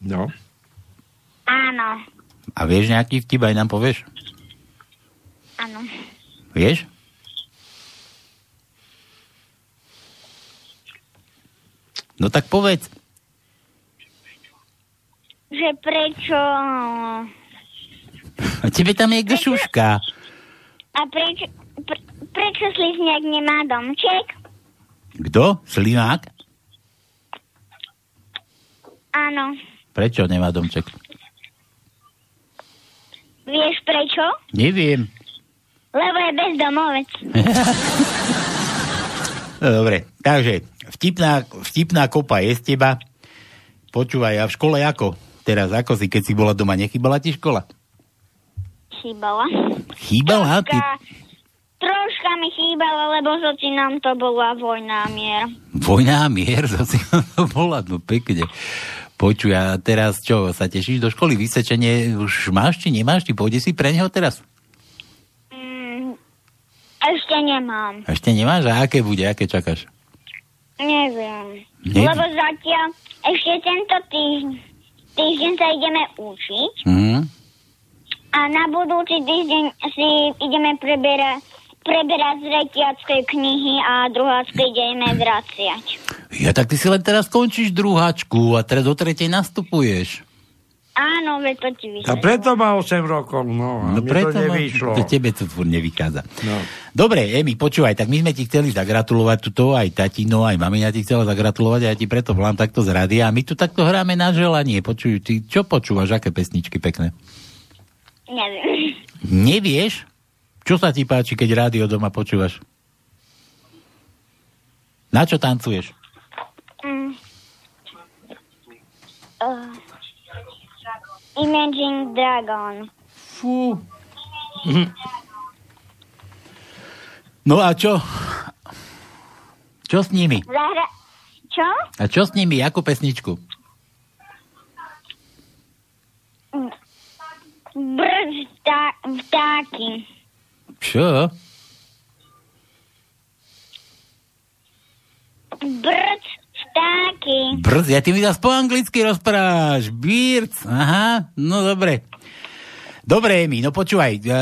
No. áno, A vieš nejaký vtip, aj nám povieš? áno. Vieš? No tak povedz. Že prečo... A tebe tam niekto šušká. A prečo... Pre, prečo slizniak nemá domček? Kto? Slimák? Áno. Prečo nemá domček? Vieš prečo? Neviem. Lebo je bezdomovec. Dobre, takže vtipná, vtipná kopa je z teba. Počúvaj, a v škole ako? Teraz ako si, keď si bola doma, nechybala ti škola? Chýbala. Chýbala? Ty... Troška, troška mi chýbala, lebo so nám to bola vojna a mier. Vojna a mier, to si to bola, no pekne. Počuj, a teraz čo, sa tešíš do školy? Vysečenie už máš, či nemáš? Ty pôjde si pre neho teraz? Mm, ešte nemám. Ešte nemáš? A aké bude? Aké čakáš? Neviem. Ne- Lebo zatiaľ ešte tento týždeň, týždeň sa ideme učiť Mhm. a na budúci týždeň si ideme preberať preberať z retiackej knihy a druhácké ideme vraciať. Ja tak ty si len teraz skončíš druháčku a teraz do tretej nastupuješ. Áno, veď to ti A vysvetlím. preto má 8 rokov, no. A No preto to nevyšlo. to tebe to furt nevychádza. No. Dobre, Emi, počúvaj, tak my sme ti chceli zagratulovať tuto, aj tatino, aj mamina ti chcela zagratulovať a ja ti preto volám takto z rádia a my tu takto hráme na želanie. Počuj, ty čo počúvaš, aké pesničky pekné? Neviem. Nevieš? Čo sa ti páči, keď rádio doma počúvaš? Na čo tancuješ? Mm. Uh, Imagine Dragon. Fú. No a čo? Čo s nimi? Zahra... Čo? A čo s nimi? Akú pesničku? Brz vtá- vtáky. Čo? Brz vtáky. Brz, ja ty mi zase po anglicky rozprávaš. Birds, aha, no dobre. Dobre, Emi, no počúvaj, e,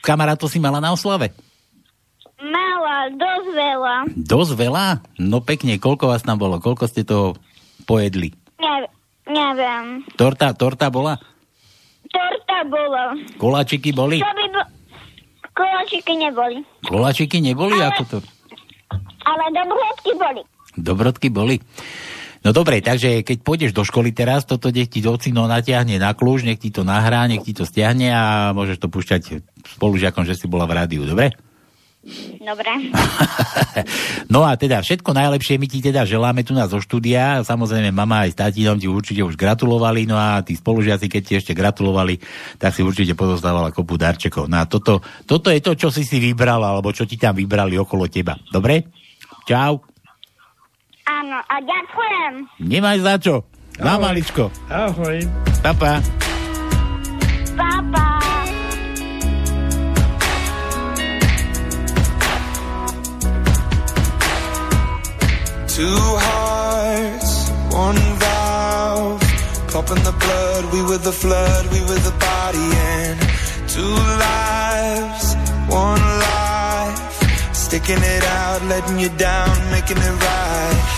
kamarátov si mala na oslave? Mala, dosť veľa. Dosť veľa? No pekne, koľko vás tam bolo? Koľko ste to pojedli? Ne, neviem. Torta, torta bola? Torta bola. Koláčiky boli? Čo by bo... Koláčiky neboli. Koláčiky neboli? Ako to? Ale dobrodky boli. Dobrodky boli. No dobre, takže keď pôjdeš do školy teraz, toto nech ti docino natiahne na kľúč, nech ti to nahrá, nech ti to stiahne a môžeš to púšťať spolužiakom, že si bola v rádiu, dobre? Dobre. No a teda všetko najlepšie my ti teda želáme tu nás zo štúdia. Samozrejme, mama aj s tátinom ti určite už gratulovali, no a tí spolužiaci, keď ti ešte gratulovali, tak si určite pozostávala kopu darčekov. No a toto, toto je to, čo si si vybral, alebo čo ti tam vybrali okolo teba. Dobre? Čau. Áno, a ďakujem. Nemáš za čo. Na maličko. Ahoj. Papa. Papa. Two hearts, one valve. Pumping the blood, we were the flood, we were the body, and two lives, one life. Sticking it out, letting you down, making it right.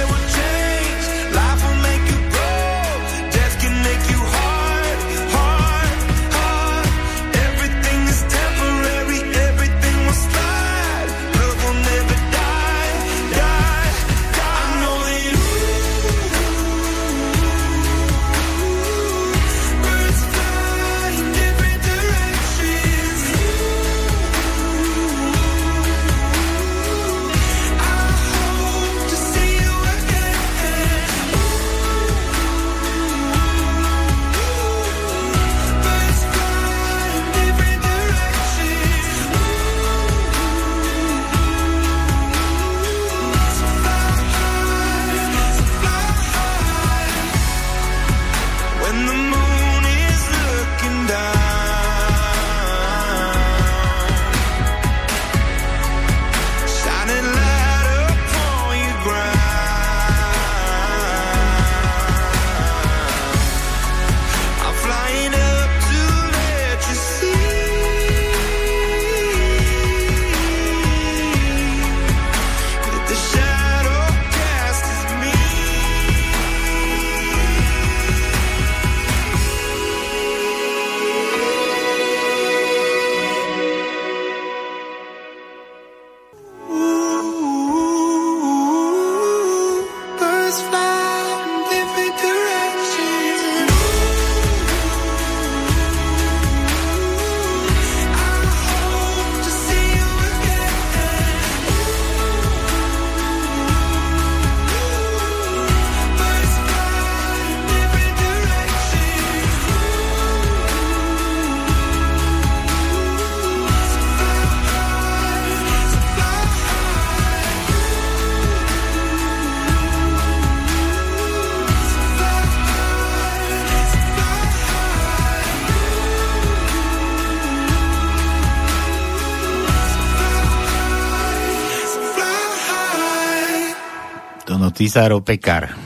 Cisárov pekár.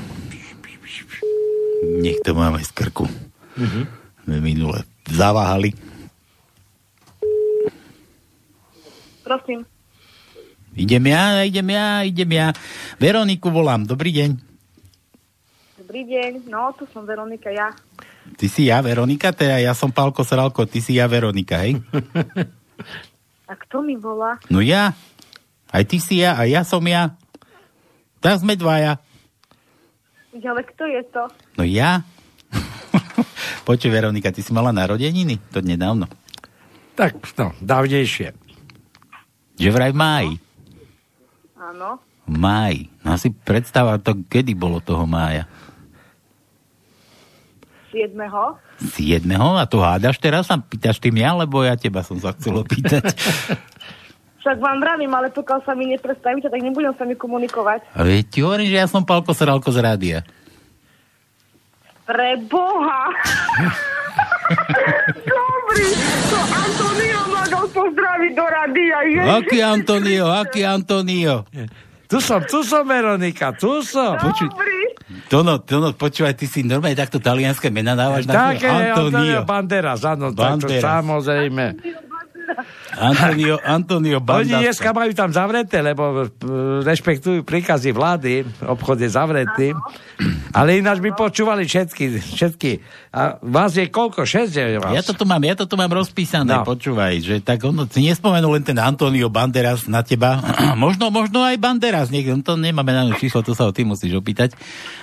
Nech to máme z krku. Mhm. Sme minule zaváhali. Prosím. Idem ja, idem ja, idem ja. Veroniku volám, dobrý deň. Dobrý deň. No, tu som Veronika, ja. Ty si ja, Veronika, teda ja som Pálko Sralko, ty si ja, Veronika, hej? A kto mi volá? No ja. Aj ty si ja, a ja som ja. Tak sme dvaja. Ale kto je to? No ja. Počuj, Veronika, ty si mala narodeniny? To nedávno. Tak, no, dávnejšie. Že vraj v máji. Áno. V máji. No si predstava to, kedy bolo toho mája. 7. 7. A to hádaš teraz? Sa pýtaš ty mňa, lebo ja teba som sa chcel opýtať. Však vám vravím, ale pokiaľ sa mi nepredstavíte, tak nebudem s vami komunikovať. A ti hovorím, že ja som Pálko Sralko z rádia. Pre Boha! Dobrý, to Antonio ma dal pozdraviť do rádia. Ježiš. Aký Antonio, aký Antonio? Tu som, tu som, Veronika, tu som. Počuj, Tono, Tono, počúvaj, ty si normálne takto talianské mená dávaš na Také Antonio Banderas, áno, tak to Banderas. samozrejme. Antonio, Antonio Oni Bandas. dneska majú tam zavreté, lebo e, rešpektujú príkazy vlády, obchod je zavretý. Ale ináč by počúvali všetky, všetky. A vás je koľko? Šesť je vás? Ja to tu mám, ja to tu mám rozpísané, No. počúvaj, že tak ono, si nespomenul len ten Antonio Banderas na teba, možno, možno aj Banderas, niekto, to nemáme na číslo, to sa ho ty musíš opýtať,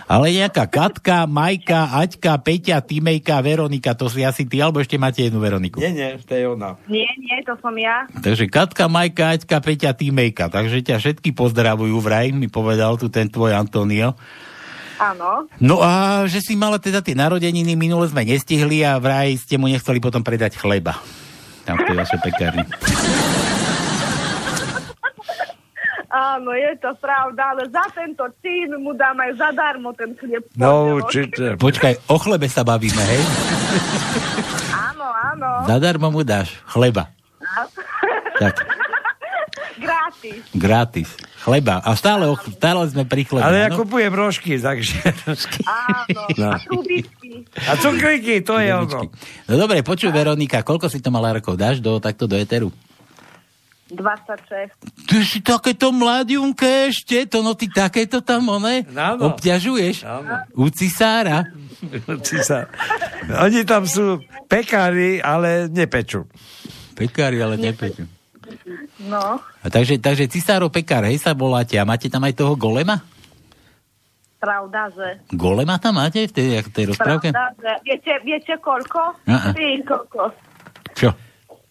ale nejaká Katka, Majka, Aťka, Peťa, Timejka, Veronika, to si asi ty, alebo ešte máte jednu Veroniku. Nie, nie, to je ona. Nie, nie, to som ja. Takže Katka, Majka, Aťka, Peťa, Týmejka. Takže ťa všetky pozdravujú vraj, mi povedal tu ten tvoj Antonio. Áno. No a že si mala teda tie narodeniny, minule sme nestihli a vraj ste mu nechceli potom predať chleba. Tam v tej vašej pekárni. Áno, je to pravda, ale za tento čin mu dám aj zadarmo ten chlieb. No, určite. Počkaj, o chlebe sa bavíme, hej? Áno, áno. Zadarmo mu dáš chleba. Tak. gratis. Gratis. Chleba. A stále, o- stále sme pri chlebe. Ale ja áno? kupujem rožky, takže... Áno, No. a trubičky. A cukriky, to je ono. No dobre, počuj Veronika, koľko si to mala rokov? Dáš do, takto do eteru? 26. Ty si takéto mladionké ešte, to no ty takéto tam, one, Áno. obťažuješ. Áno. U cisára. Cisa. Oni tam sú pekári, ale nepečú. Pekári, ale nepečú. No, A takže, takže cisárov pekár, hej sa voláte. A máte tam aj toho golema? pravda, že... Golema tam máte v tej, v tej rozprávke? Pravda, že... Viete, viete koľko? Ty kokos. Čo?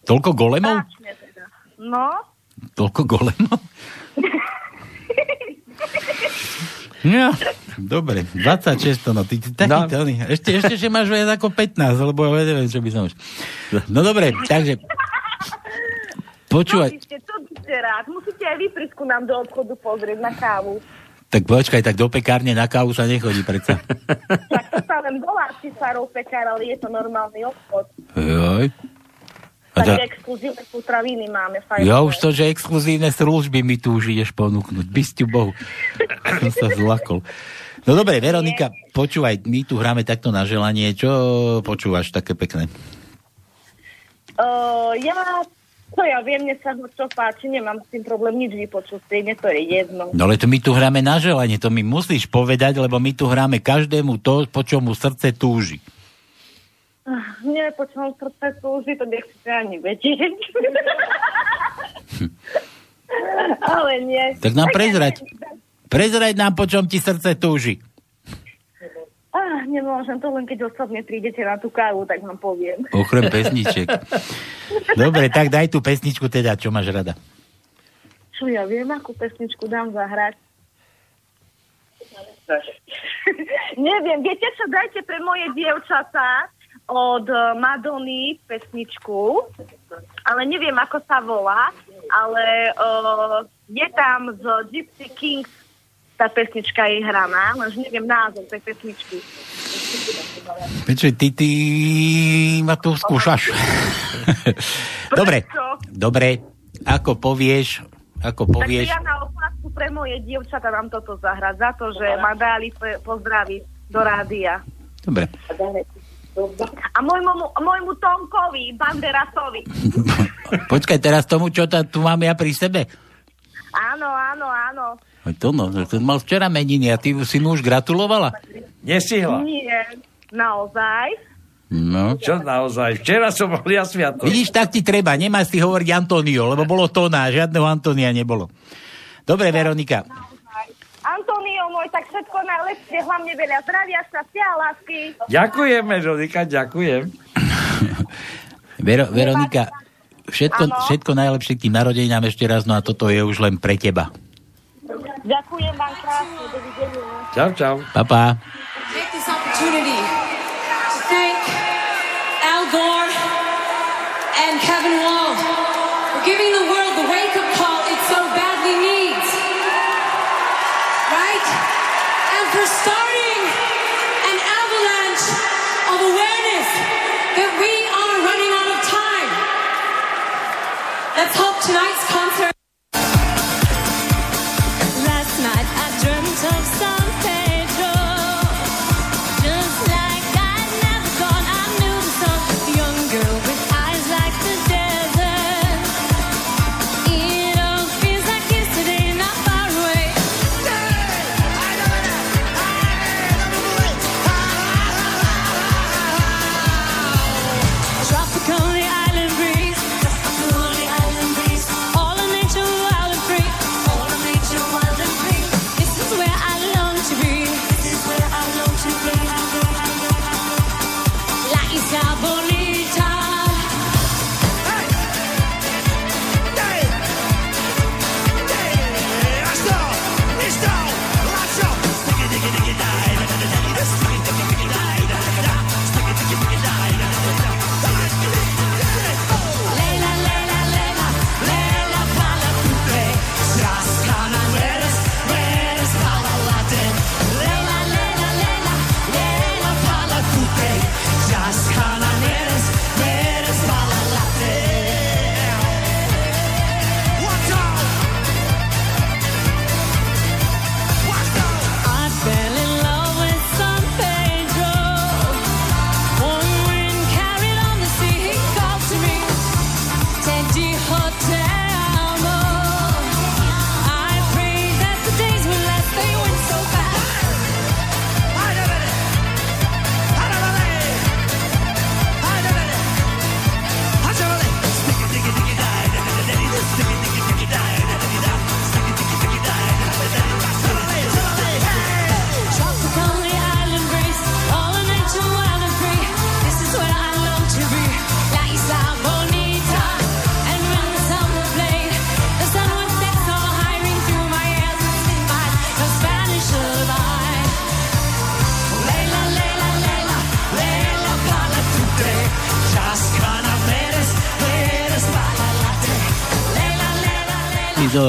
Toľko golemov? Teda. No, Toľko golemov? Ja, dobre, 26 to, no, ty, ty taký No. no. Ešte, ešte, že máš viac ako 15, lebo ja neviem, čo by som už... No dobre, takže... Počúvaj, Čo by ste, čo by rád? Musíte aj vy nám do obchodu pozrieť na kávu. tak počkaj, tak do pekárne na kávu sa nechodí predsa. Tak to sa len volá Cisárov pekár, ale je to normálny obchod. Joj. A Takže to, exkluzívne potraviny máme. Fajn. ja už to, že exkluzívne služby mi tu už ideš ponúknuť. Bysťu Bohu. Som sa zlakol. No dobre, Veronika, počúvaj, my tu hráme takto na želanie. Čo počúvaš také pekné? Uh, ja, to ja viem, mne sa čo páči, nemám s tým problém nič vypočuť, si, mne to je jedno. No ale to my tu hráme na želanie, to mi musíš povedať, lebo my tu hráme každému to, po čomu srdce túži. Ah, Nie, po čom srdce slúži, to nechcete ani vedieť. Ale nie. Tak nám prezrať. Prezrať nám, po čom ti srdce túži. Ah, nemôžem to len keď osobne prídete na tú kávu, tak vám poviem. Ochrem pesniček. Dobre, tak daj tú pesničku teda, čo máš rada. Čo ja viem, akú pesničku dám zahrať. Neviem, viete čo, dajte pre moje dievčatá od eh, Madony pesničku, ale neviem, ako sa volá, ale uh, je tam z Gypsy Kings tá pesnička je hraná, lenže neviem názov tej pesničky. Počuj, ty, ty ma tu skúšaš. dobre, Prečo? dobre, ako povieš, ako povieš, ja na oplatku pre moje dievčata vám toto zahrať za to, že ma dali pozdraviť do rádia. dobre, A môjmu, môjmu Tomkovi, Banderasovi. počkaj teraz tomu, čo ta, tu mám ja pri sebe. Áno, áno, áno. To no, to mal včera meniny a ty si mu už gratulovala? Nestihla. Nie, naozaj. No. Čo naozaj? Včera som bol ja sviatok. Vidíš, tak ti treba, nemáš si hovoriť Antonio, lebo bolo to na, žiadneho Antonia nebolo. Dobre, Veronika, Antonio môj, tak všetko najlepšie, hlavne veľa zdravia, šťastia a lásky. Ďakujem, Veronika, ďakujem. Vero, Veronika, všetko, všetko najlepšie k tým narodeninám ešte raz, no a toto je už len pre teba. Ďakujem vám krásne, dovidenia. Čau, čau. Pa, pa. take this opportunity to thank Al Gore and Kevin Wall for giving the world the wake-up call it so badly needs. Right? And for starting an avalanche of awareness that we are running out of time. Let's hope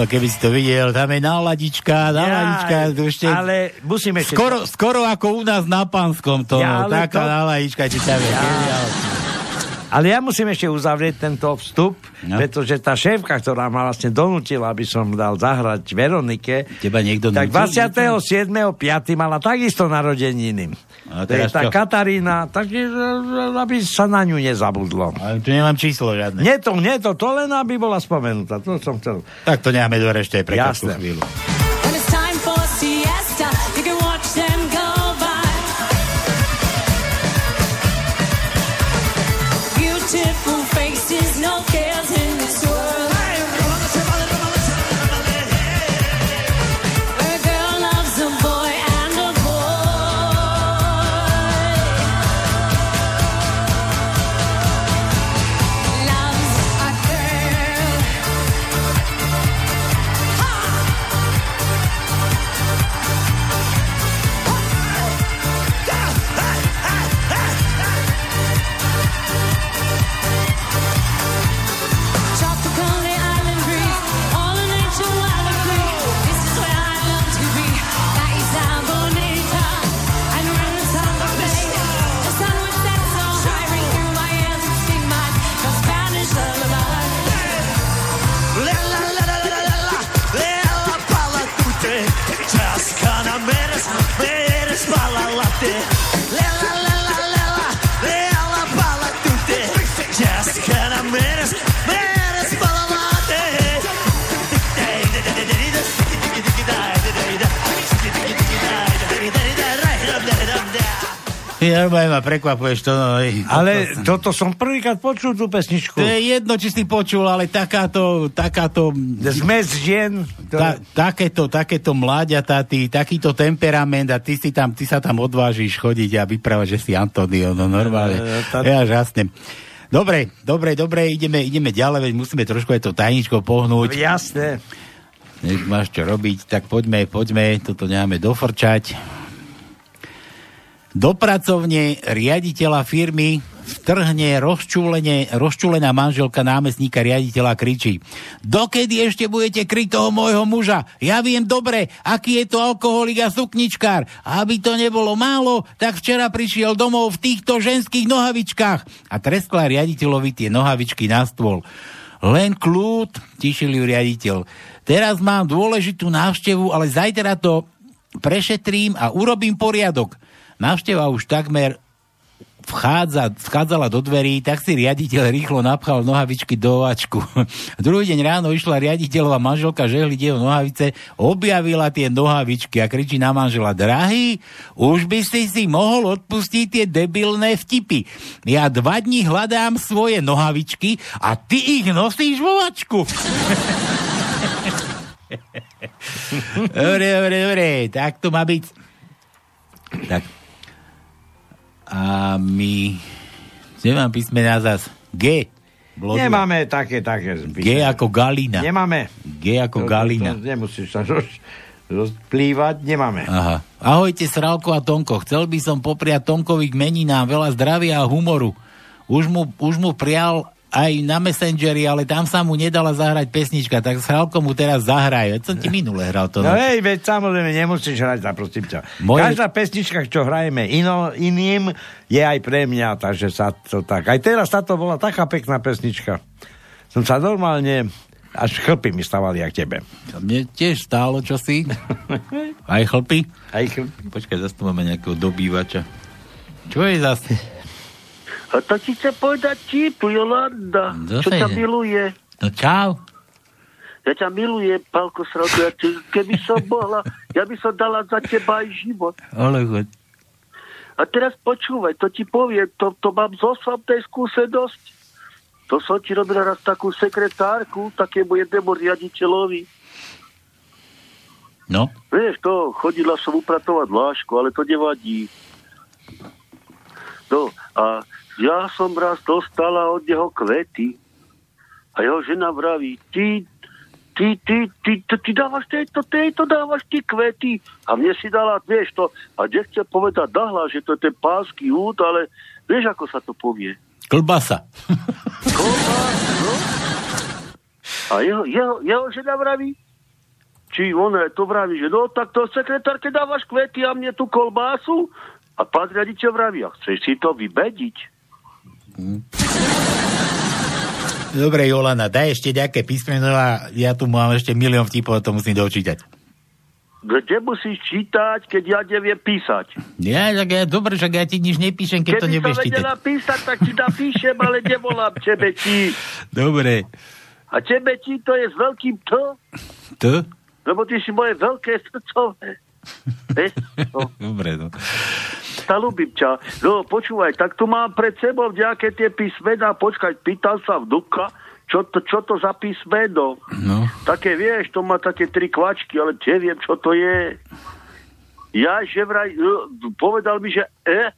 to, keby si to videl, tam je náladička, náladička, Ja, to ešte... ale musím ešte- Skoro, skoro ako u nás na Pánskom to, Ja, taká to- náladička ti tam je. Ale ja musím ešte uzavrieť tento vstup, No. pretože tá šéfka, ktorá ma vlastne donútila, aby som dal zahrať Veronike, Teba niekto tak nutil? 27.5. mala takisto narodeniny. A To je tá čo? Katarína, takže aby sa na ňu nezabudlo. Ale tu nemám číslo žiadne. Nie to, nie to, to len aby bola spomenutá, to som chcel. Tak to necháme do ešte pre Jasné. chvíľu. Normálne ma prekvapuješ to. No, Ale to, toto som prvýkrát počul tú pesničku. to je jedno, či si počul, ale takáto, takáto... Zmes žien. Ta, takéto, takéto mláďatá, ty, takýto temperament a ty, si tam, ty sa tam odvážiš chodiť a vyprávať, že si Antonio, no normálne. E, tá- Ja žasnem. Dobre, dobre, dobre, ideme, ideme ďalej, veď musíme trošku aj to tajničko pohnúť. Jasné. Nech máš čo robiť, tak poďme, poďme, toto necháme dofrčať. Do pracovne riaditeľa firmy vtrhne rozčúlená manželka námestníka riaditeľa kričí. Dokedy ešte budete kryť toho môjho muža? Ja viem dobre, aký je to alkoholik a sukničkár. Aby to nebolo málo, tak včera prišiel domov v týchto ženských nohavičkách a treskla riaditeľovi tie nohavičky na stôl. Len kľúd, tišil ju riaditeľ. Teraz mám dôležitú návštevu, ale zajtra to prešetrím a urobím poriadok. Návšteva už takmer vchádza, vchádzala do dverí, tak si riaditeľ rýchlo napchal nohavičky do ovačku. Druhý deň ráno išla riaditeľová manželka žehliť jeho nohavice, objavila tie nohavičky a kričí na manžela, drahý, už by si si mohol odpustiť tie debilné vtipy. Ja dva dní hľadám svoje nohavičky a ty ich nosíš vo vačku. dobre, dobre, dobre, tak to má byť. Tak. A my... Kde mám písmená zas? G. Blodua. Nemáme také, také. G ako Galina. Nemáme. G ako Galina. To, to, nemusíš sa roz, rozplývať, nemáme. Aha. Ahojte, Sralko a Tonko. Chcel by som popriať Tonkovi k meninám veľa zdravia a humoru. Už mu, už mu prial aj na Messengeri, ale tam sa mu nedala zahrať pesnička, tak Sralko mu teraz zahraj. Veď som ti minule hral to. No hej, veď samozrejme nemusíš hrať, za prosím ťa. Moje- Každá pesnička, čo hrajeme ino, iným, je aj pre mňa, takže sa to tak. Aj teraz táto bola taká pekná pesnička. Som sa normálne, až chlpy mi stavali, jak tebe. Mne tiež stálo čosi. Aj chlpy? Aj chlpy. Počkaj, zase tu máme nejakého dobývača. Čo je zase? A to ti chce povedať tipu, Jolanda, Zase čo ťa ide. miluje. No čau. Ja ťa milujem, Pálko Sralko, ja te, keby som mohla, ja by som dala za teba aj život. Ale choď. A teraz počúvaj, to ti poviem, to, to mám z osobnej skúsenosť. To som ti robil raz takú sekretárku, takému jednému riaditeľovi. No, Vieš, to, chodila som upratovať lášku, ale to nevadí. No, a ja som raz dostala od neho kvety. A jeho žena vraví, ty, ty, ty, ty, ty, ty dávaš tejto, tejto dávaš ty kvety. A mne si dala, vieš to, a nechce povedať nahlas, že to je ten pánsky úd, ale vieš, ako sa to povie. klbasa. Kolbás, no? A jeho, jeho, jeho žena vraví, či on to vraví, že no tak to sekretárke dávaš kvety a mne tú kolbásu. A pán riaditeľ vraví, a chceš si to vybediť? Dobre, Jolana, daj ešte nejaké písmeno a ja tu mám ešte milión vtipov, to musím dočítať. Kde musíš čítať, keď ja neviem písať? Ja, tak ja, dobre, že ja ti nič nepíšem, keď to Keby nebudeš som čítať. vedela písať, tak ti napíšem, ale nevolám tebe ti. Dobre. A tebe ti to je s veľkým T, To? lebo ty si moje veľké srdcové. Vieš? No. Dobre, no. Tá ľúbim ťa. No, počúvaj, tak tu mám pred sebou nejaké tie písmená. Počkaj, pýtal sa vnúka, čo to, čo to za písmeno. No. Také, vieš, to má také tri kvačky, ale neviem, čo to je. Ja, že vraj, no, povedal mi, že E,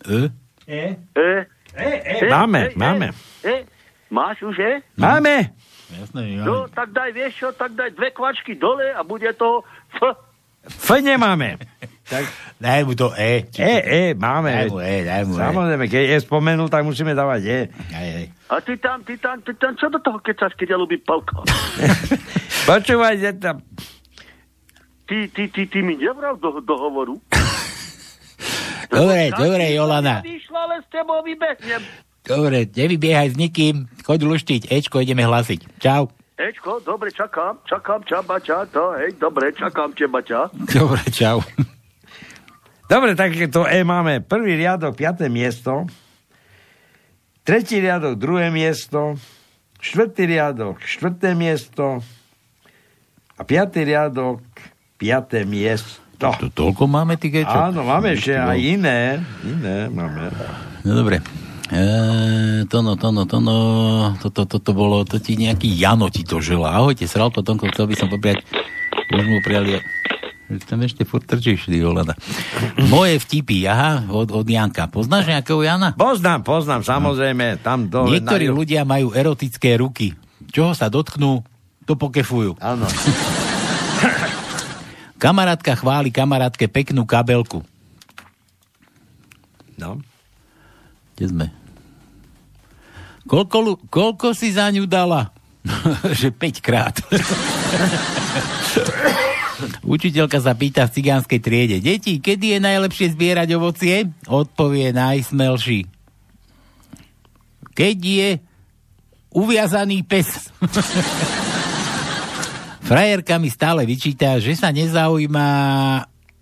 E? E? E, E, Máme, máme. E, máš už E? Máme. Jasné, No, tak daj, vieš čo, tak daj dve kvačky dole a bude to F. F nemáme. Tak... Daj mu to E. E, E, máme. Daj mu E, daj mu E. Samozrejme, keď je spomenul, tak musíme dávať E. Aj, aj. A ty tam, ty tam, ty tam, čo do toho kecaš, keď ja ľúbim Pavka? Počúvaj, že tam... Ty, ty, ty, ty mi nevral do, do hovoru. Dobre, dobre, Jolana. Vyšlo, ale s tebou vybehnem. Dobre, nevybiehaj s nikým, choď luštiť, Ečko, ideme hlasiť. Čau. Ečko, dobre, čakám, čakám ťa, bača, to, hej, dobre, čakám ťa, bača. Dobre, čau. Dobre, tak to E máme prvý riadok, piaté miesto, tretí riadok, druhé miesto, štvrtý riadok, štvrté miesto a piatý riadok, piaté miesto. To toľko máme tých Ečok? Áno, máme ešte aj iné. Iné máme. No dobre. E, tono, tono, tono, toto, toto bolo, to ti nejaký Jano ti to želá. Ahojte, sral to, Tonko, chcel by som popriať, už mu prijali, tam ešte furt trčíš, ty Jolana. Moje vtipy, aha, od, od Janka. Poznáš nejakého Jana? Poznám, poznám, samozrejme. Tam dole Niektorí na- ľudia majú erotické ruky. Čoho sa dotknú, to pokefujú. Áno. Kamarátka chváli kamarátke peknú kabelku. No. Kde sme? Koľko, koľko si za ňu dala? že 5 krát. Učiteľka sa pýta v cigánskej triede. Deti, kedy je najlepšie zbierať ovocie? Odpovie najsmelší. Keď je uviazaný pes. Frajerka mi stále vyčíta, že sa nezaujíma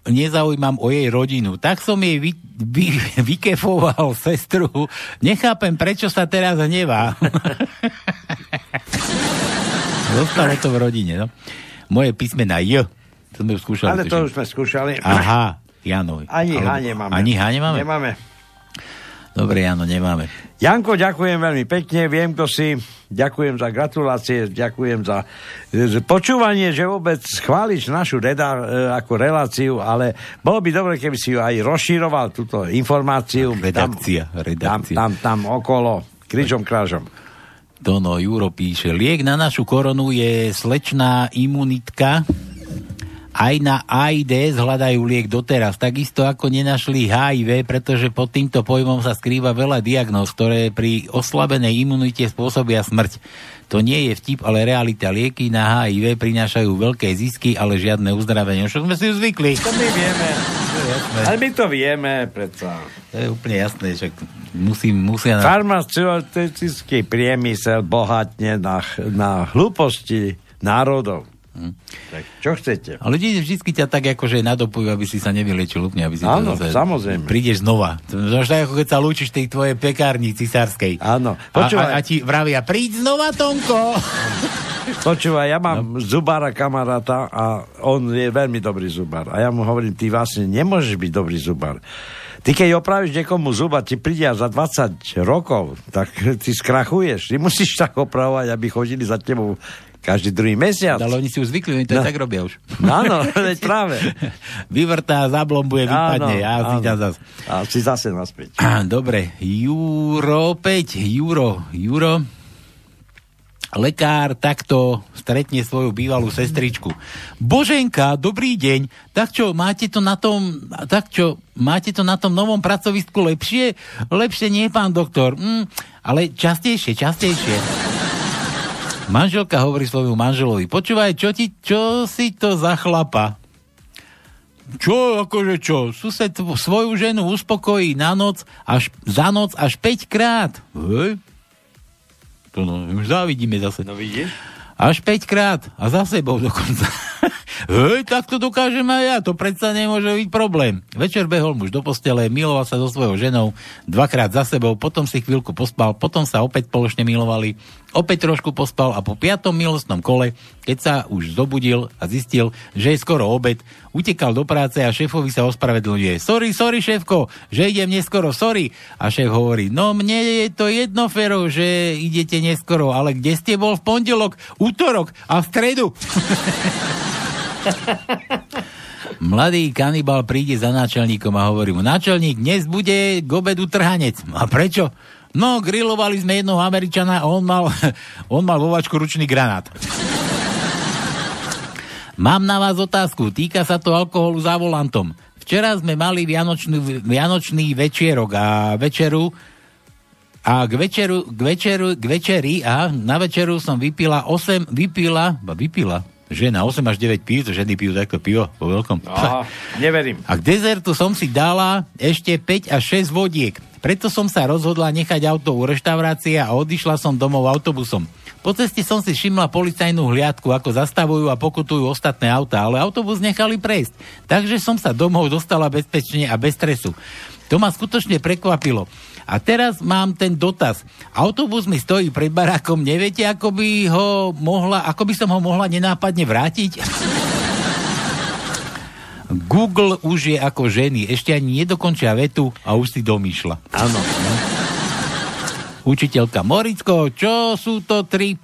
nezaujímam o jej rodinu. Tak som jej vy, vy, vykefoval sestru. Nechápem, prečo sa teraz hnevá. Zostalo to v rodine, no. Moje písmena J. To sme skúšali. Ale to už sme skúšali. Aha, Jano. Ani H nemáme. Ani H nemáme? Nemáme. Dobre, Jano, nemáme. Janko, ďakujem veľmi pekne, viem, kto si, ďakujem za gratulácie, ďakujem za počúvanie, že vôbec chváliš našu reda, e, ako reláciu, ale bolo by dobre, keby si ju aj rozširoval túto informáciu. Redakcia, tam, redakcia. Tam, tam, tam okolo, križom krážom. Dono Juro píše, liek na našu koronu je slečná imunitka. Aj na AIDS hľadajú liek doteraz, takisto ako nenašli HIV, pretože pod týmto pojmom sa skrýva veľa diagnóz, ktoré pri oslabenej imunite spôsobia smrť. To nie je vtip, ale realita. Lieky na HIV prinášajú veľké zisky, ale žiadne uzdravenie. Však sme si už zvykli. To my vieme. Ale my to vieme, predsa. To je úplne jasné, že musím, musia... Na... Farmaceutický priemysel bohatne na, na hlúposti národov. Hm. Tak čo chcete? Ale ľudia vždy ťa tak akože nadopujú, aby si sa nevyliečil úplne, aby si Áno, to samozrejme. Prídeš znova. To tak, ako keď sa lúčiš tej tvojej pekárni cisárskej. Áno. A, Počúvaj. a, a ti vravia, príď znova, Tonko! Počúvaj, ja mám no. zubára kamaráta a on je veľmi dobrý zubár. A ja mu hovorím, ty vlastne nemôžeš byť dobrý zubár. Ty keď opravíš niekomu zuba, ti príde za 20 rokov, tak ty skrachuješ. Ty musíš tak opravovať, aby chodili za tebou každý druhý mesiac. Ale oni si už zvykli, oni to No. no. tak robia už. Áno, veď práve. Vyvrtá, zablombuje, vypadne. a si ťa zas. A si zase naspäť. Dobre, Juro 5, Juro, Juro. Lekár takto stretne svoju bývalú sestričku. Boženka, dobrý deň. Tak čo, máte to na tom, tak čo, máte to na tom novom pracovisku lepšie? Lepšie nie, pán doktor. Mm, ale častejšie, častejšie. Manželka hovorí svojmu manželovi, počúvaj, čo, ti, čo si to za chlapa? Čo, akože čo? Sused svoju ženu uspokojí na noc až, za noc až 5 krát. Hej? To no, už závidíme zase. No vidíš? Až 5 krát. A za sebou dokonca. Hej, tak to dokážem aj ja. To predsa nemôže byť problém. Večer behol muž do postele, miloval sa so svojou ženou dvakrát za sebou, potom si chvíľku pospal, potom sa opäť spoločne milovali, opäť trošku pospal a po piatom milostnom kole, keď sa už zobudil a zistil, že je skoro obed, utekal do práce a šéfovi sa ospravedlňuje. Sorry, sorry, šéfko, že idem neskoro, sorry. A šéf hovorí, no mne je to jedno, Fero, že idete neskoro, ale kde ste bol v pondelok, útorok a v stredu? Mladý kanibal príde za náčelníkom a hovorí mu, náčelník, dnes bude k obedu trhanec. A prečo? No, grilovali sme jednoho Američana a on mal, on mal vo ručný granát. Mám na vás otázku, týka sa to alkoholu za volantom. Včera sme mali vianočný, vianočný večierok a večeru a k večeru, k večeru, k večeri a na večeru som vypila 8, vypila, vypila, žena 8 až 9 pív, to ženy pijú takto pivo vo veľkom. Aha, neverím. A k dezertu som si dala ešte 5 až 6 vodiek. Preto som sa rozhodla nechať auto u reštaurácie a odišla som domov autobusom. Po ceste som si všimla policajnú hliadku, ako zastavujú a pokutujú ostatné auta, ale autobus nechali prejsť. Takže som sa domov dostala bezpečne a bez stresu. To ma skutočne prekvapilo. A teraz mám ten dotaz. Autobus mi stojí pred barákom, neviete, ako by ho mohla, ako by som ho mohla nenápadne vrátiť? Google už je ako ženy, ešte ani nedokončia vetu a už si domýšľa. Áno. Učiteľka Moricko, čo sú to 3%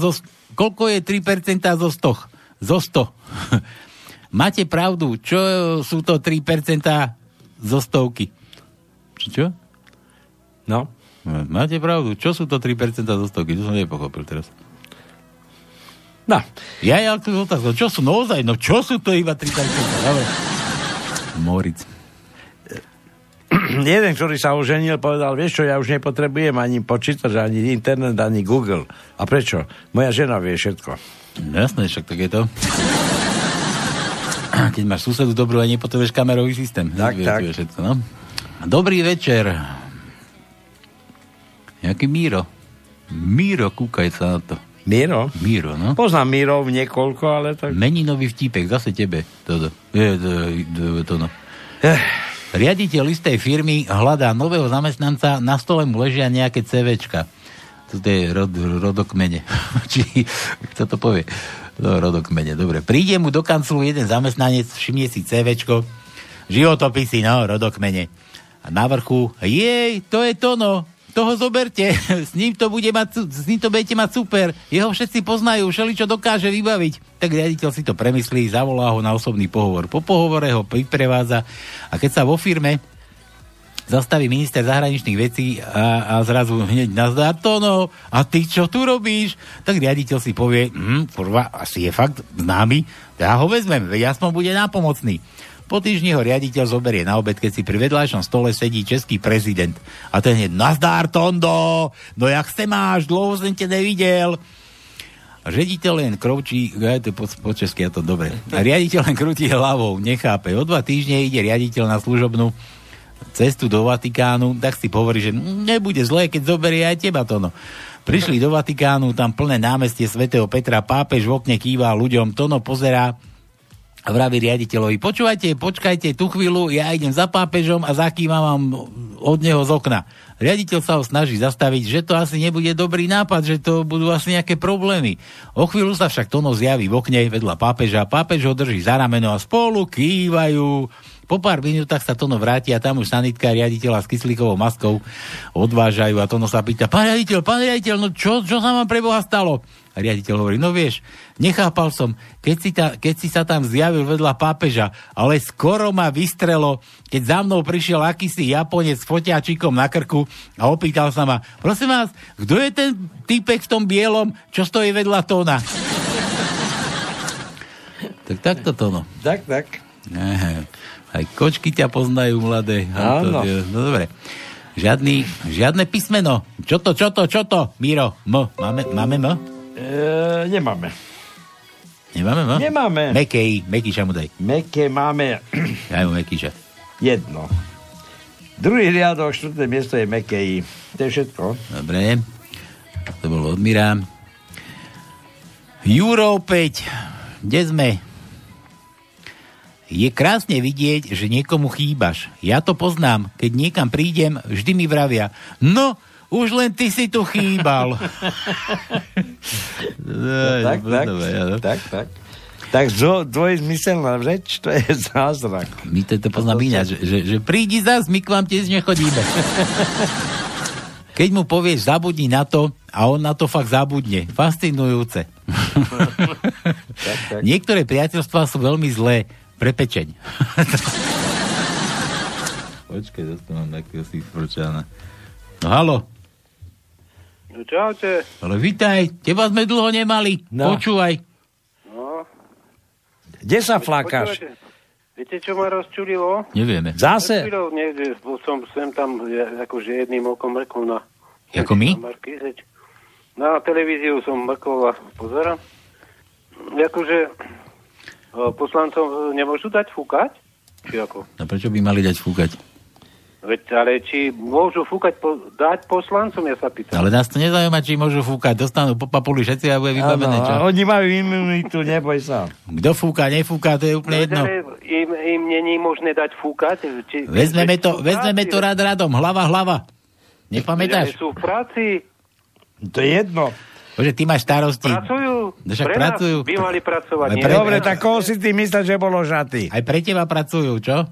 zo... Koľko je 3% zo 100? Zo 100. Máte pravdu, čo sú to 3% zo stovky? Čo? No. Máte pravdu, čo sú to 3% zo stovky? To som nepochopil teraz. No. Ja ja tu otázka, čo sú naozaj, no čo sú to iba 3%? Dobre. Moric. Jeden, ktorý sa oženil, povedal, vieš čo, ja už nepotrebujem ani počítač, ani internet, ani Google. A prečo? Moja žena vie všetko. No jasné, však tak je to. Keď máš susedu dobrú a nepotrebuješ kamerový systém. Tak, tak. Všetko, no? Dobrý večer. Jaký Míro? Míro, kúkaj sa na to. Míro? Míro, no. Poznám Mírov niekoľko, ale tak... Meninový vtipek, zase tebe. Toto. Je, to, to, to, no. Eh. Riaditeľ istej firmy hľadá nového zamestnanca, na stole mu ležia nejaké CVčka. Toto je rod, rodokmene. Či, kto to povie? No, rodokmene, dobre. Príde mu do kanclu jeden zamestnanec, všimne si CVčko, životopisy, no, rodokmene. A na vrchu, jej, to je to, no, toho zoberte, s ním to, bude mať, s ním to budete mať super, jeho všetci poznajú, všeli čo dokáže vybaviť. Tak riaditeľ si to premyslí, zavolá ho na osobný pohovor. Po pohovore ho vyprevádza a keď sa vo firme zastaví minister zahraničných vecí a, a zrazu hneď nazdar to, no, a ty čo tu robíš? Tak riaditeľ si povie, hm, kurva, asi je fakt známy, ja ho vezmem, veď aspoň bude nápomocný. Po týždni ho riaditeľ zoberie na obed, keď si pri vedľajšom stole sedí český prezident. A ten hneď, nazdar Tondo, no jak se máš, dlouho som te nevidel. Riaditeľ len kroučí, ja to po, po česky, ja to dobre. Riaditeľ len krúti hlavou, nechápe. O dva týždne ide riaditeľ na služobnú cestu do Vatikánu, tak si hovorí, že "Mm, nebude zlé, keď zoberie aj teba to. No. Prišli do Vatikánu, tam plné námestie svätého Petra, pápež v okne kýva ľuďom, Tono pozerá vraví riaditeľovi, počúvajte, počkajte tú chvíľu, ja idem za pápežom a zakývam vám od neho z okna. Riaditeľ sa ho snaží zastaviť, že to asi nebude dobrý nápad, že to budú asi nejaké problémy. O chvíľu sa však Tono zjaví v okne vedľa pápeža, pápež ho drží za rameno a spolu kývajú. Po pár minútach sa Tono vráti a tam už sanitka riaditeľa s kyslíkovou maskou odvážajú a Tono sa pýta, pán riaditeľ, pán riaditeľ, no čo, čo sa vám pre Boha stalo? A riaditeľ hovorí, no vieš, nechápal som, keď si, ta, keď si sa tam zjavil vedľa pápeža, ale skoro ma vystrelo, keď za mnou prišiel akýsi Japonec s foťačikom na krku a opýtal sa ma, prosím vás, kto je ten týpek v tom bielom, čo stojí vedľa Tóna? tak takto to no. Tak, tak. Aha. Aj kočky ťa poznajú, mladé. Áno. No dobre. Žiadny, žiadne písmeno. Čo to, čo to, čo to? Miro, M. Máme, máme M? E, nemáme. Nemáme, no? Nemáme. Mekej, Mekyša mu daj. Meké máme Daj mu Mekyša. jedno. Druhý riadok, štvrté miesto je Mekej. To je všetko. Dobre. To bolo od Mira. Juro opäť. Kde sme? Je krásne vidieť, že niekomu chýbaš. Ja to poznám. Keď niekam prídem, vždy mi vravia. No, už len ty si tu chýbal. tak, tak, tak, tak. Tak dvo, dvojzmyselná reč, to je zázrak. My to, to poznám ináč, že, že, že prídi zas, my k vám tiež nechodíme. Keď mu povieš, zabudni na to, a on na to fakt zabudne. Fascinujúce. tak, tak. Niektoré priateľstvá sú veľmi zlé. Prepečeň. Počkaj, zase mám takého si frčána. No halo, No čaute. ale vitaj, teba sme dlho nemali. No. Počúvaj. No. Kde sa flakáš? Viete, čo ma rozčulilo? Nevieme. Zase? Chvíľou Niekde som sem tam ja, akože jedným okom mrkol na, Ako my? na televíziu som mrkol a pozerám. Akože poslancom nemôžu dať fúkať? Či ako? No prečo by mali dať fúkať? Veď, ale či môžu fúkať, po, dať poslancom, ja sa pýtam. Ale nás to nezaujíma, či môžu fúkať. Dostanú po papuli všetci a bude vybavené. Čo? a oni majú imunitu, neboj sa. Kto fúka, nefúka, to je úplne jedno. Ale im, im není možné dať fúkať? Či, Vezmeme to, vezmeme to rád radom. Hlava, hlava. Nepamätáš? Sú v práci, To je jedno. Bože, ty máš starosti. pracujú. No však pre pracujú. By mali pracovať. Pre- Dobre, tak koho si ty myslíš, že bolo žatý? Aj pre teba pracujú, čo?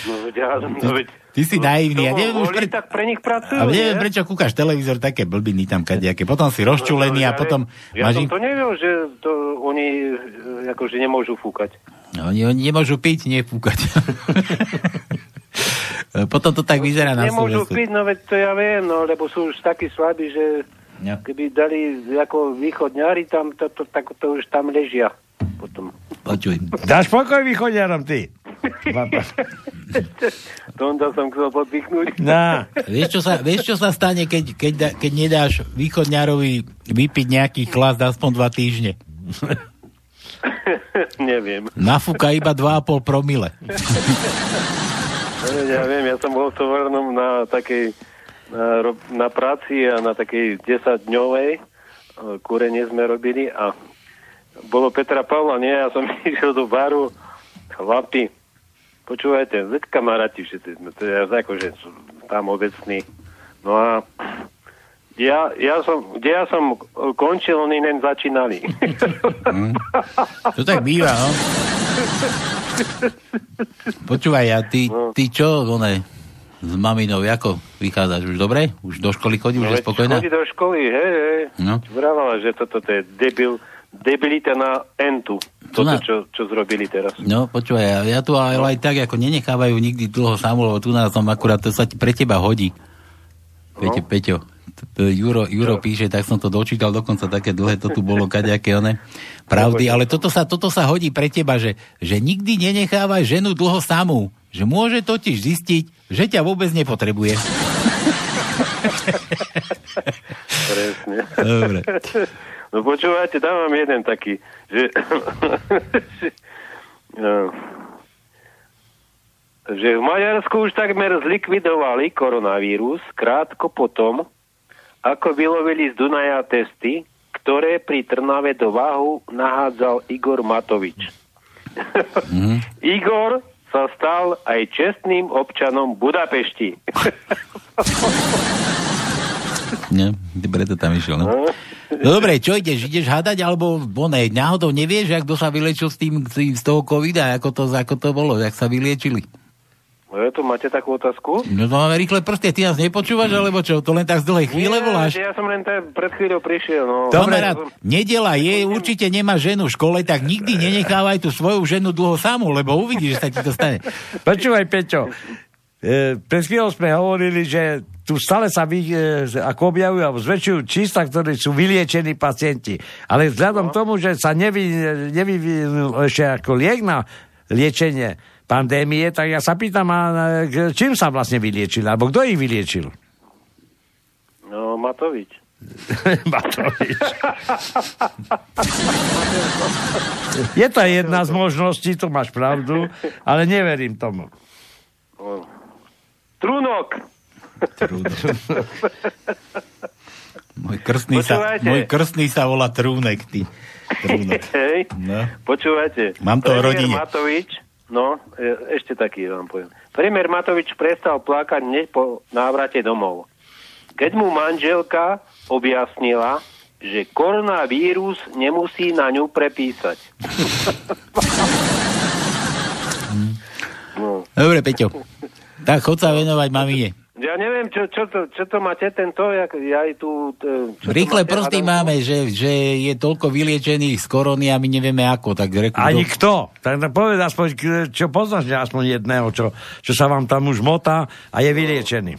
No, ja, no, veď, Ty si naivný. Ja neviem už pre... tak pre nich pracujú, Ale neviem, nie? prečo kúkaš televízor, také blbiny tam kadejaké. Potom si rozčulený a Ale potom Ja máš som im... to nevedel, že to oni akože nemôžu fúkať. No, Oni, oni nemôžu piť, nefúkať. potom to tak vyzerá na Nemôžu piť, no veď to ja viem, no, lebo sú už takí slabí, že Ja. keby dali ako východňári, tam, to, to, tak, to už tam ležia potom. Počuj. Dáš pokoj východňarom, ty. Tonda som chcel podpichnúť. Na. Vieš, čo sa, vieš, čo sa stane, keď, keď, da- keď nedáš východňarovi vypiť nejaký chlast aspoň dva týždne? Neviem. Nafúka iba 2,5 promile. No, Ja viem, ja som bol v Továrnom na takej na, práci a na takej 10-dňovej e, kúrenie sme robili a bolo Petra Pavla, nie, ja som išiel do baru, chlapi, počúvajte, veď kamaráti všetci, sme, to je akože tam obecní. No a ja, ja som, kde ja som končil, oni len začínali. To tak býva, no. Počúvaj, a ty, No. ty čo, one, s maminou, ako vychádzaš už dobre? Už do školy chodí, už je veď spokojná? Chodí do školy, hej, hej. No. Vravala, že toto to je debil, debilita na entu. To Toto, na- čo, čo zrobili teraz. No, počúvaj, ja, ja tu ale aj tak, ako nenechávajú nikdy dlho samú, lebo tu nás som akurát, to sa ti pre teba hodí. Peťo, Peťo, t- t- Juro, Juro píše, tak som to dočítal dokonca také dlhé, to tu bolo kaďaké one pravdy, ale toto sa, toto sa hodí pre teba, že, že nikdy nenechávaj ženu dlho samú, že môže totiž zistiť, že ťa vôbec nepotrebuje. Presne. Dobre. No počúvajte, dávam jeden taký, že, že, no, že v Maďarsku už takmer zlikvidovali koronavírus krátko potom, ako vylovili z Dunaja testy, ktoré pri Trnave do váhu nahádzal Igor Matovič. Igor sa stal aj čestným občanom Budapešti. Ne, ty preto tam išiel, no. No dobre, čo ideš? Ideš hádať, alebo oné, náhodou nevieš, jak kto sa vylečil s tým, tým- z toho covida, ako to, ako to bolo, jak sa vyliečili? No, to máte takú otázku? No to máme rýchle prsty, ty nás nepočúvaš, alebo čo? To len tak z dlhej chvíle Nie, voláš? Ja som len tak pred chvíľou prišiel. No. Kamarát, nedela je, určite nemá ženu v škole, tak nikdy nenechávaj tú svoju ženu dlho samú, lebo uvidíš, že sa ti to stane. Počúvaj, Peťo, e, pred chvíľou sme hovorili, že tu stále sa vy, e, ako objavujú alebo zväčšujú čísla, ktorí sú vyliečení pacienti. Ale vzhľadom no. tomu, že sa nevy, nevyvinul ešte ako liek na liečenie pandémie, tak ja sa pýtam, a, e, k- čím sa vlastne vyliečili, alebo kto ich vyliečil? No, Matovič. Matovič. Je to jedna z možností, to máš pravdu, ale neverím tomu. Trúnok. Môj krstný, sa, môj krstný sa volá Trúnek, ty. Trúnek. No. počúvajte. Mám to v rodine. Matovič, no, e, ešte taký vám poviem. Premiér Matovič prestal plakať hneď po návrate domov. Keď mu manželka objasnila, že koronavírus nemusí na ňu prepísať. no. Dobre, Peťo. Tak chod sa venovať mamine. Ja neviem, čo, čo, to, čo to máte tento, jak, ja aj tu... e, Čo Rýchle prsty Adam? máme, že, že je toľko vyliečených z korony a my nevieme ako, tak reku, Ani do- kto. Tak tak povedz aspoň, čo poznáš aspoň jedného, čo, čo sa vám tam už motá a je vyliečený.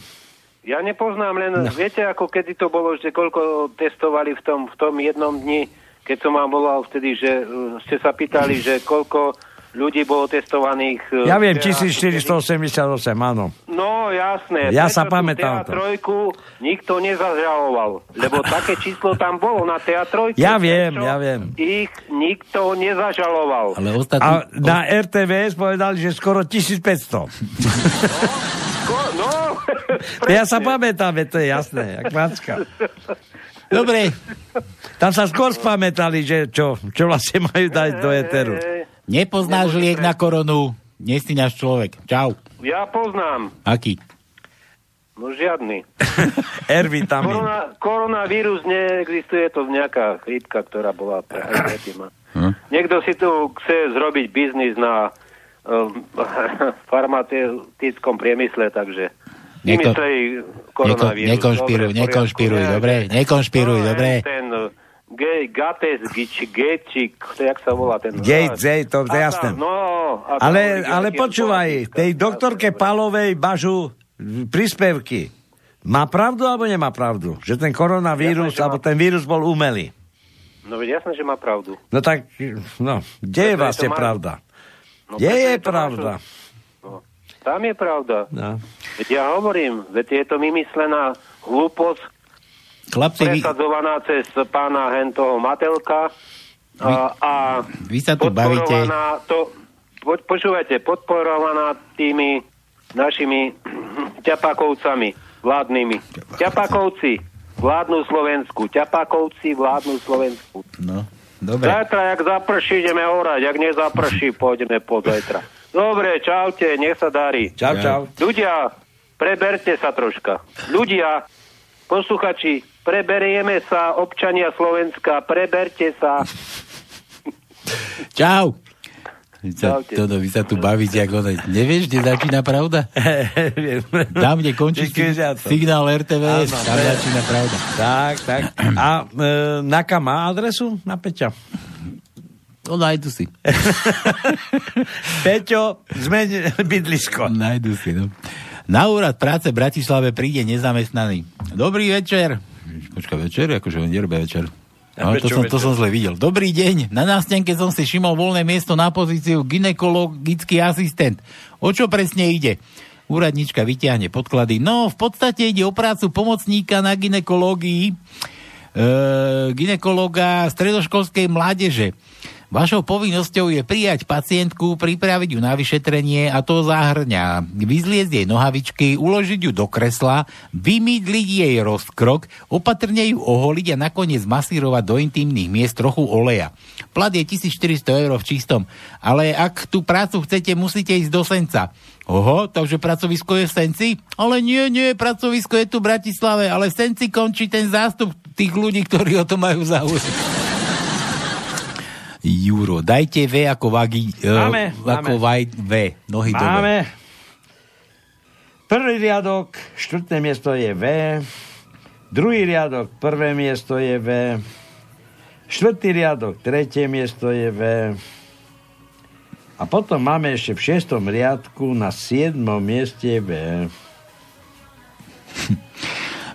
Ja nepoznám, len No. no. viete, ako kedy to bolo, že koľko testovali v tom, v tom jednom dni, keď som vám volal vtedy, že uh, ste sa pýtali, že koľko ľudí bolo testovaných. uh, Ja viem, včera. 1488, áno. No, jasné. Ja Prečo sa pamätám to. Trojku nikto nezažaloval, lebo také číslo tam bolo na teatrojke. Ja viem, ja viem. Ich nikto nezažaloval. Ale A na RTVS povedali, že skoro 1500. Ko- no, Ja sa pamätám, to je jasné, jak macka. Dobre. Tam sa skôr spamätali, že čo, čo vlastne majú dať do éteru. Nepoznáš liek na koronu, nie si náš človek. Čau. ja poznám. Aký? No žiadny. R-vitamín. Korona, koronavírus neexistuje, to nejaká chrípka, ktorá bola pre. Hm? Niekto si tu chce zrobiť biznis na um, farmaceutickom priemysle, takže Neko- vymyslej Neko, koronavírus. nekonšpiruj, Dobre, nekonšpiruj, dobre? Nekonšpiruj, No, dobre? Ten uh, Ge- Gates, Gič, Gečik, to jak sa volá ten... Hej, to je jasné. No, Ale, ale počúvaj, tej doktorke Palovej bažu príspevky. Má pravdu alebo nemá pravdu? Že ten koronavírus, Jasné, že má. alebo ten vírus bol umelý. No veď jasné, že má pravdu. No tak, no, kde je vlastne má- pravda? No, Kde je pravda? No, tam je pravda. No. Veď ja hovorím, veď je to vymyslená hlúposť, Chlapci, vy, presadzovaná cez pána Hentoho Matelka a, a vy sa tu bavíte. podporovaná to, po, počúvajte, podporovaná tými našimi ťapakovcami vládnymi. Ťapakovci vládnu Slovensku. Ťapakovci vládnu Slovensku. No, dobre. Zajtra, jak zaprší, ideme orať. Jak nezaprší, pôjdeme po zajtra. Dobre, čaute, nech sa darí. Čau, čau. Ľudia, preberte sa troška. Ľudia, posluchači, preberieme sa, občania Slovenska, preberte sa. Čau. Vy sa, Čaute. to, vy sa tu bavíte, ako ono. Nevieš, kde začína pravda? Tam, kde končí signál RTVS, Áno, tam začína pravda. Tak, tak. A e, Naka má adresu na Peťa? No, nájdu si. Peťo, zmeň bydlisko. Nájdu si, no. Na úrad práce v Bratislave príde nezamestnaný. Dobrý večer. Počkaj, večer? Akože on nerbe večer. A No, to, som, to som zle videl. Dobrý deň. Na nástenke som si všimol voľné miesto na pozíciu ginekologický asistent. O čo presne ide? Úradnička vyťahne podklady. No, v podstate ide o prácu pomocníka na ginekológii, e, ginekologa stredoškolskej mládeže. Vašou povinnosťou je prijať pacientku, pripraviť ju na vyšetrenie a to zahrňa vyzliezť jej nohavičky, uložiť ju do kresla, vymydliť jej rozkrok, opatrne ju oholiť a nakoniec masírovať do intimných miest trochu oleja. Plat je 1400 eur v čistom, ale ak tú prácu chcete, musíte ísť do Senca. Oho, takže pracovisko je v Senci? Ale nie, nie, pracovisko je tu v Bratislave, ale v Senci končí ten zástup tých ľudí, ktorí o to majú záujem. Juro, dajte V ako vagi, Máme, uh, ako máme. vaj, V, nohy dole. Máme. Prvý riadok, štvrté miesto je V. Druhý riadok, prvé miesto je V. Štvrtý riadok, tretie miesto je V. A potom máme ešte v šiestom riadku na siedmom mieste V.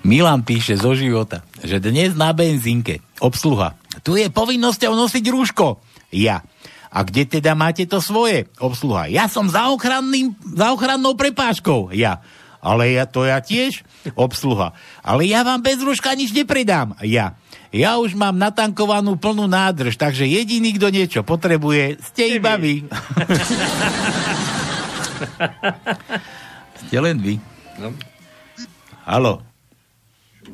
Milan píše zo života, že dnes na benzínke obsluha. Tu je povinnosťou nosiť rúško. Ja. A kde teda máte to svoje? Obsluha. Ja som za, ochranným, za ochrannou prepážkou. Ja. Ale ja to ja tiež. Obsluha. Ale ja vám bez rúška nič nepredám. Ja. Ja už mám natankovanú plnú nádrž, takže jediný, kto niečo potrebuje, ste iba vy. ste len vy. No. Halo.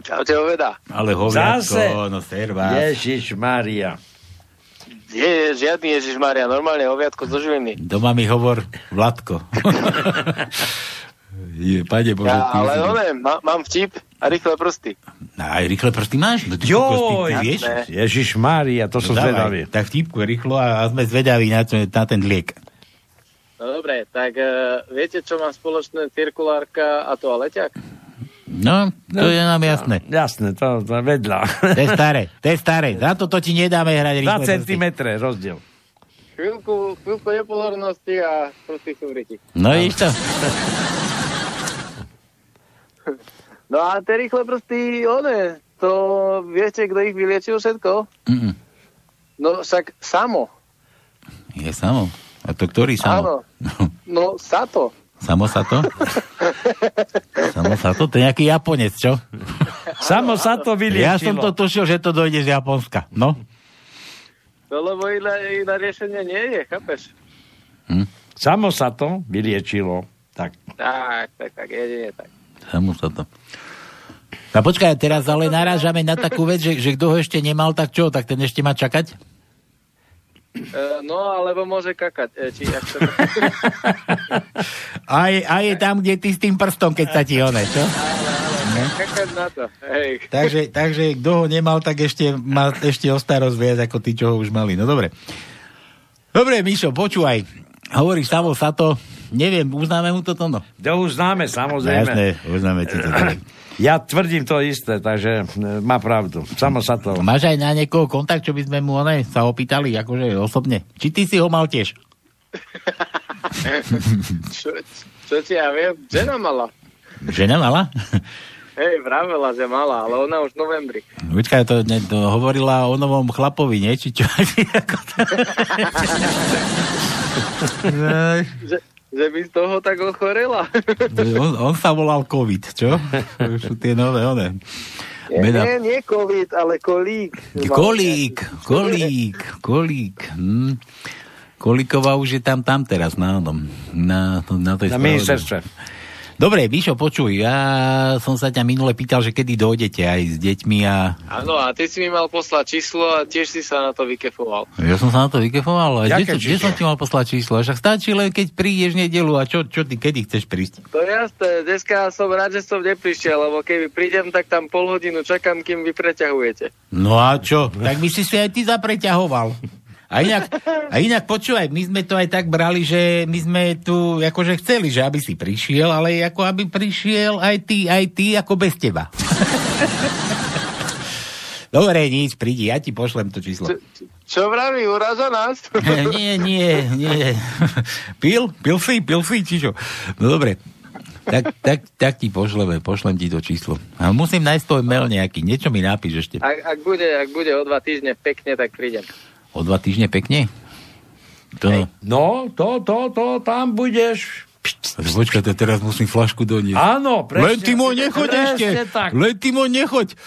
Čaute, Oveda. Ale hoviatko, no servás. Ježiš Maria. Nie, žiadny Ježiš Maria, normálne oviatko zo Žiliny. Doma mi hovor Vladko. Je, pane Bože, Ja, ale si- one, má, mám vtip a rýchle prsty. No, aj rýchle prsty máš? No, ty vieš? Ježiš Mária, to som No, dávaj, zvedavý. Tak vtipku rýchlo a, a sme zvedaví na, to, na ten liek. No dobre, tak uh, viete, čo má spoločné cirkulárka a toaleťak? No, to je nám jasné. Jasné, to, to je vedľa. To je staré, to je staré. Za to, to ti nedáme hrať 2 rýchle prsty. cm rozdiel. Chvíľku, chvíľku nepozornosti a prsty sú v ryti. No vidíš to? No a tie rýchle prsty, one, to viete, kto ich vyliečil všetko? Mm-mm. No však samo. Je samo. A to ktorý samo? Áno. No Sato. Samo sa to? samo sa to? To je nejaký Japonec, čo? Samo sa to Ja som vyliečilo. to tušil, že to dojde z Japonska. No. No lebo iné, iné riešenie nie je, chápeš? Samo sa to vyliečilo. Tak. Tak, tak, tak, jedine tak. Samo sa to. A počkaj, teraz ale narážame na takú vec, že, že kto ho ešte nemal, tak čo? Tak ten ešte má čakať? E, no, alebo môže kakať. E, či ak sa... A je, a je tam, kde ty s tým prstom, keď sa ti one, čo? kakať na to. Hej. Takže, takže kto ho nemal, tak ešte má ešte o starosť viac ako tí, čo ho už mali. No dobre. Dobre, Mišo, počúvaj. Hovoríš, samo sa to, neviem, uznáme mu toto, no? To už známe, samozrejme. Jasné, uznáme ti to. Ja tvrdím to isté, takže e, má pravdu. Samo sa to. Máš aj na niekoho kontakt, čo by sme mu one, sa opýtali, akože osobne? Či ty si ho mal tiež? čo, čo ti ja viem? Žena mala. Žena mala? Hej, vravela, že mala, ale ona už v novembri. Počkaj, to, ne, to hovorila o novom chlapovi, nie? Či čo? Že, že by z toho tak ochorela. on, on sa volal COVID, čo? Už sú tie nové, one. Nie, Mena- nie, nie COVID, ale kolík. Kolík, kolík, kolík. Hm. Kolíková už je tam, tam teraz, na, onom, na, na tej Na ministerstve. Dobre, Mišo, počuj, ja som sa ťa minule pýtal, že kedy dojdete aj s deťmi a Áno, a ty si mi mal poslať číslo a tiež si sa na to vykefoval. ja som sa na to vykefoval. A kde, kde som ti mal poslať číslo? Však stačí len, keď prídeš nedelu a čo, čo ty, kedy chceš prísť? To je jasné, dneska som rád, že som neprišiel, lebo keby prídem, tak tam pol hodinu čakám, kým vy preťahujete. No a čo? Tak by si si aj ty zapreťahoval. A inak, a inak počúvaj, my sme to aj tak brali, že my sme tu akože chceli, že aby si prišiel, ale ako aby prišiel aj ty, aj ty ako bez teba. Dobre, nič, prídi, ja ti pošlem to číslo. Čo vraví, uraža nás? nie, nie, nie. Pil? Pil si? Pil si? Či čo? No dobre. Tak, tak, tak ti pošleme, pošlem ti to číslo. A musím nájsť tvoj mail nejaký, niečo mi napíš ešte. Ak, ak, bude, ak bude o dva týždne pekne, tak prídem. O dva týždne pekne? To... No, to, to, to, tam budeš. Počkaj, to teraz musím flašku doniesť. Áno, presne. Len ty mo nechoď ešte. Tak. Len ty mo nechoď.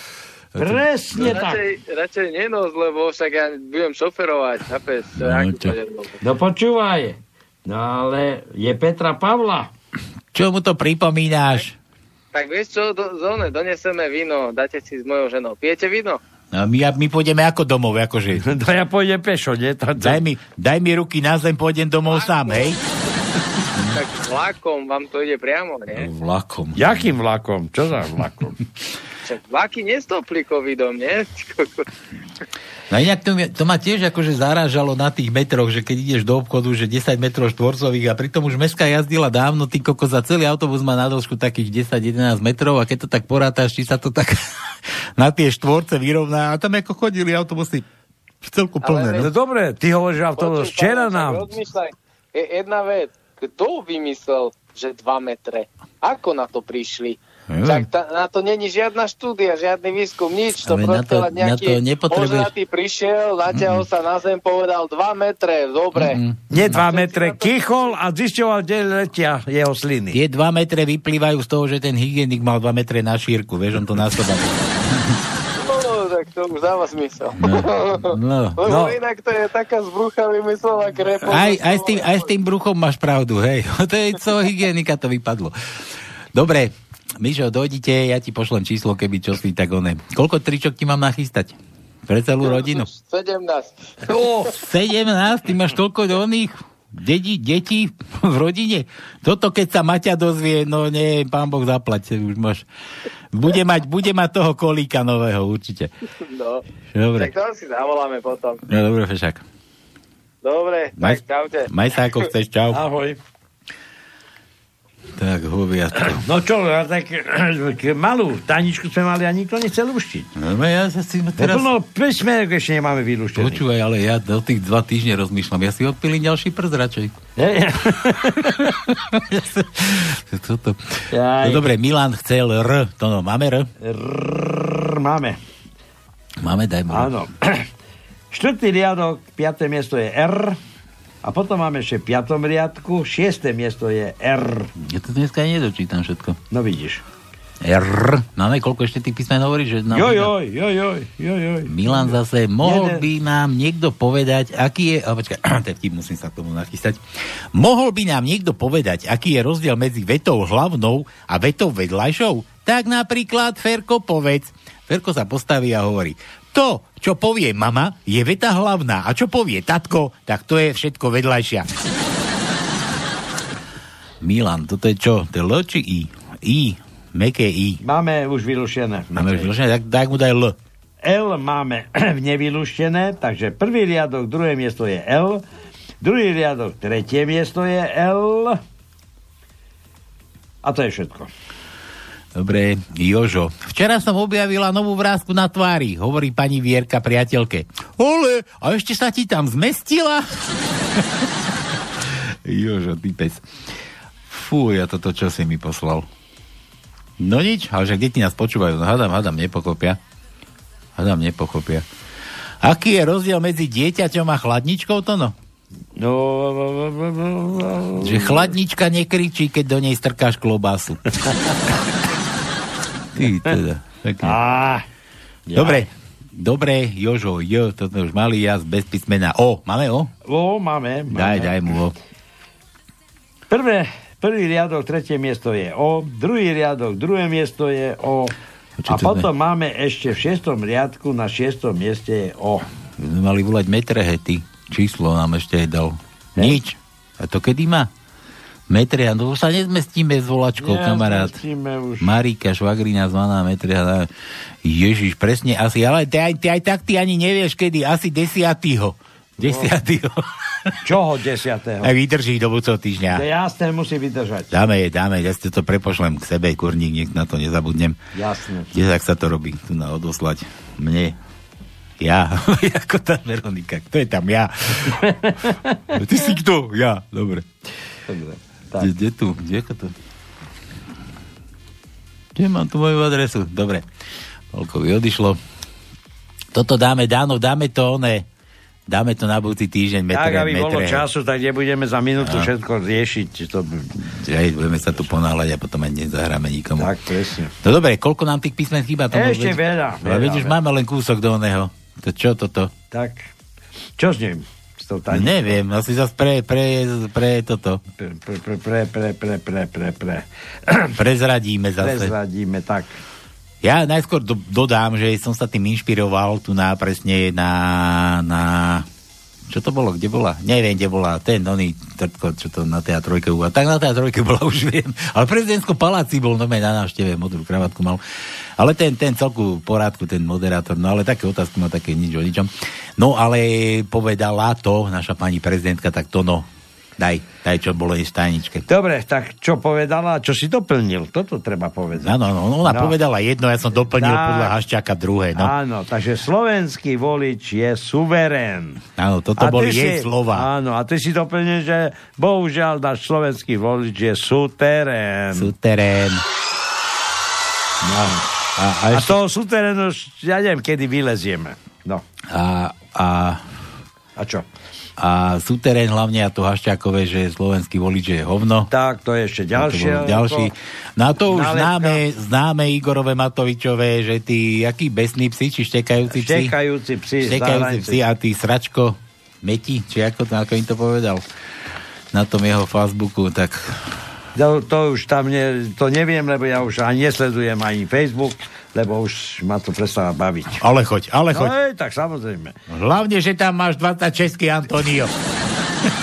Presne no, tak. radšej, radšej nenos, lebo však ja budem šoferovať, chápeš? No, čo? No počúvaj. No ale je Petra Pavla. Čo mu to pripomínáš? Tak vieš čo, do, zóne, doneseme víno, dáte si s mojou ženou. Pijete víno? No, my, my pôjdeme ako domov, akože. To ja pôjdem pešo, nie? To, Daj mi, daj mi ruky na zem, pôjdem domov sám, hej? Tak vlakom vám to ide priamo, nie? Vlakom. Jakým vlakom? Čo za vlakom? Vlaky nestopli covidom, nie? No inak to, to ma tiež akože zarážalo na tých metroch, že keď ideš do obchodu, že 10 metrov štvorcových a pritom už mestská jazdila dávno, ty koko za celý autobus má na dĺžku takých 10-11 metrov a keď to tak porátaš, či sa to tak na tie štvorce vyrovná a tam ako chodili autobusy v celku plné. No no. dobre, ty hovoríš autobus. Včera nám... Rozmýšľaj, je jedna vec. Kto vymyslel, že 2 metre? Ako na to prišli? Však ta, na to není žiadna štúdia, žiadny výskum, nič. To Ale na to- na to nepotrebuješ- prišiel, natiahol sa na zem, povedal 2 metre, dobre. Nie 2 metre, kýchol a zisťoval, kde letia jeho sliny. Tie 2 metre vyplývajú z toho, že ten hygienik mal 2 metre na šírku, vieš, on to na seba. No, tak to už dáva zmysel. no. Lebo No. inak to je taká zbrucha vymyslená krepo. Aj, aj, s tým, aj s tým bruchom máš pravdu, hej. To je co hygienika to vypadlo. Dobre, Mišo, dojdite, ja ti pošlem číslo, keby čo si, tak one. Koľko tričok ti mám nachystať? Pre celú rodinu? 17. Oh, 17? Ty máš toľko oných dedí, detí v rodine? Toto keď sa Maťa dozvie, no nie, pán Boh zaplať, už máš... Bude mať, bude mať toho kolíka nového, určite. No. Dobre. Tak to si zavoláme potom. No dobre, Fešák. Dobre, Maj, tak čaute. maj sa ako chceš, čau. Ahoj. Tak, hoviatko. No čo, a tak malú tajničku sme mali a nikto nechcel luštiť. No, ja sa si Teraz... teraz... Plno písmenek ešte nemáme vylúštený. Počúvaj, ale ja do tých dva týždne rozmýšľam. Ja si odpilím ďalší prst radšej. Toto. Jaj. No dobre, Milan chcel R. To no, máme R? Rrr, máme. Máme, daj mu. Áno. Štvrtý riadok, piaté miesto je R. A potom máme ešte v piatom riadku, šiesté miesto je R. Ja to dneska nedočítam všetko. No vidíš. R. Máme koľko ešte tých písmen hovorí? Že nám Joj, joj, joj, joj. Milan zase, mohol Jeden- by nám niekto povedať, aký je, oh, počkaj, vtip musím sa k tomu nachystať, mohol by nám niekto povedať, aký je rozdiel medzi vetou hlavnou a vetou vedľajšou? Tak napríklad Ferko povedz. Ferko sa postaví a hovorí, to, čo povie mama, je veta hlavná a čo povie tatko, tak to je všetko vedľajšia. Milan, toto je čo? To je L či I? I, meké I. Máme už vylúštené. Máme už vyložené, tak, tak mu daj L. L máme nevylúštené, takže prvý riadok, druhé miesto je L, druhý riadok, tretie miesto je L. A to je všetko. Dobre, Jožo. Včera som objavila novú vrázku na tvári, hovorí pani Vierka priateľke. Ole, a ešte sa ti tam zmestila? Jožo, ty pes. Fú, ja toto čo si mi poslal. No nič, ale že deti nás počúvajú, no hádam, hádam, nepochopia. Hádam, nepochopia. Aký je rozdiel medzi dieťaťom a chladničkou, to no? No, Že chladnička nekričí, keď do nej strkáš klobásu. Ty teda. Pekne. Á, Dobre, dobre, Jožo, J, toto už malý jaz bez písmena O. Máme O? O, máme. máme. Daj, daj mu O. Prvé, prvý riadok, tretie miesto je O, druhý riadok, druhé miesto je O. Čo A to potom máme ešte v šiestom riadku, na šiestom mieste je O. My sme mali volať metrehety. Číslo nám ešte aj dal. Nič. A to kedy má? Metria, no už sa nezmestíme s volačkou, kamarát. Už. Marika, švagrina zvaná Metria. Ježiš, presne asi, ale ty aj, ty aj tak ty ani nevieš kedy, asi desiatýho. Desiatýho. Čoho desiatého? Aj vydrží do budúceho To týždňa. je jasné, musí vydržať. Dáme, dáme, ja si to prepošlem k sebe, kurník, nech na to nezabudnem. Jasné. Kde tak sa to robí? Tu na odoslať. Mne. Ja. Ako tá Veronika. Kto je tam? Ja. Ty si kto? Ja. Dobre. Dobre. Kde, kde tu? Kde ako to? Kde mám tu moju adresu? Dobre. Polkovi odišlo. Toto dáme, Dáno, dáme to one. Dáme to na budúci týždeň. Metre, Tak, aby bolo metre. času, tak nebudeme za minútu No. všetko riešiť. To... Hej, budeme sa tu ponáhľať a potom aj nezahráme nikomu. Tak, presne. No dobre, koľko nám tých písmen chýba? To Ešte veď- veľa, veľa, veľa. máme len kúsok do oného. To čo toto? Tak, čo s ním? to tani... Neviem, asi zase pre, pre, pre toto. Pre, pre, pre, pre, pre, pre, pre. Prezradíme zase. Prezradíme, tak. Ja najskôr do, dodám, že som sa tým inšpiroval tu na presne na, na čo to bolo, kde bola? Neviem, kde bola. Ten, oný, trtko, čo to na teatrojke bola. Tak na tej trojke bola, už viem. Ale prezidentsko paláci bol, no na návšteve, modrú kravatku mal. Ale ten, ten celku porádku, ten moderátor, no ale také otázky má také nič o ničom. No ale povedala to naša pani prezidentka, tak to no, daj, daj, čo bolo jej v tajničke. Dobre, tak čo povedala, čo si doplnil? Toto treba povedať. Áno, no, ona No. povedala jedno, ja som doplnil Tak. podľa Haščáka druhé. No. Áno, takže slovenský volič je suverén. Áno, toto A boli jej si- slova. Áno, a ty si doplnil, že bohužiaľ náš slovenský volič je suterén. Suterén. No. A, a, A ešte, z toho súterénu, ja neviem, kedy vylezieme. No. a, a, A čo? a súterén hlavne a to Haščákové, že slovenský volič je hovno. Tak, to je ešte ďalšie. Ďalší. No a to už nálepka. známe, známe Igorové Matovičové, že tí, akí besní psi, či štekajúci psi? Štekajúci psi, Štekajúci psi a tí sračko meti, či ako, to, ako im to povedal na tom jeho Facebooku, tak To, to už tam ne, to neviem, lebo ja už ani nesledujem ani Facebook, lebo už ma to prestáva baviť. ale choď, ale No choď. hej, tak samozrejme. Hlavne, že tam máš 26 Antonio.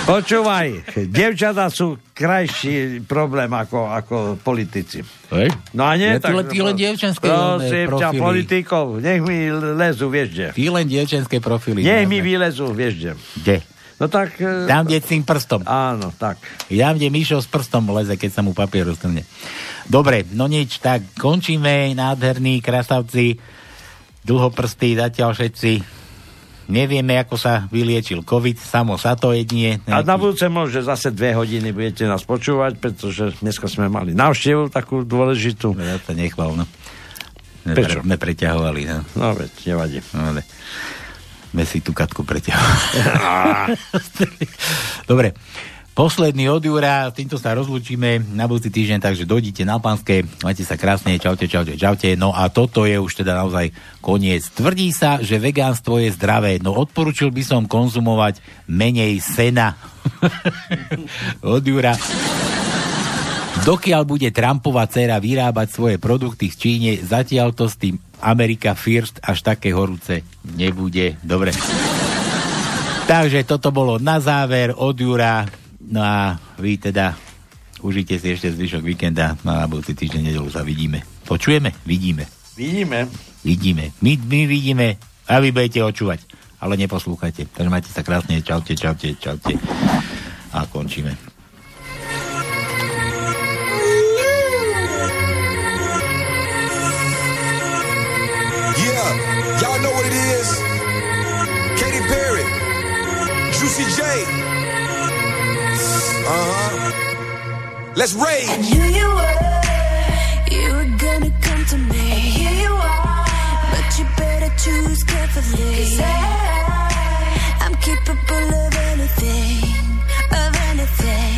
Počúvaj, devčatá sú krajší problém ako, ako politici. Hej? No a nie, Ja ty len- ty len dievčenské Prosím ťa, politikov, nech mi lezu, vieš kde. Ty len dievčenské profily. Nech mi vylezú, vieš kde. Kde? No tak... e, Tam, kde s tým prstom. Áno, tak. Tam, kde Mišo s prstom leze, keď sa mu papier roztrhne. Dobre, no nič, tak končíme, nádherní krasavci, dlhoprstí zatiaľ všetci. Nevieme, ako sa vyliečil COVID, samo sa to jednie. A na budúce môže zase dve hodiny budete nás počúvať, pretože dneska sme mali návštevu takú dôležitú. No, Ja sa nechval, no. Prečo? Sme preťahovali, no. No veď, nevadí. No, ale sme si tú katku preťahovali. Dobre, posledný od Jura, s týmto sa rozlúčime na budúci týždeň, takže dojdite na pánske, majte sa krásne, čaute, čaute, čaute. No a toto je už teda naozaj koniec. Tvrdí sa, že vegánstvo je zdravé, no odporučil by som konzumovať menej sena. od Jura. Dokiaľ bude Trumpová dcera vyrábať svoje produkty v Číne, zatiaľ to s tým Amerika First až také horúce nebude. Dobre. Takže toto bolo na záver od Jura. No a vy teda užite si ešte zvyšok víkenda. No a na budúci týždeň nedelu sa vidíme. Počujeme? Vidíme. Vidíme. Vidíme. My, my vidíme a vy budete očúvať. Ale neposlúchajte. Takže majte sa krásne. Čaute, čaute, čaute. A končíme. Y'all know what it is. Katy Perry, Juicy J. Uh huh. Let's rage. You were, you were gonna come to me. And here you are, but you better choose carefully. Cause I, I'm capable of anything, of anything.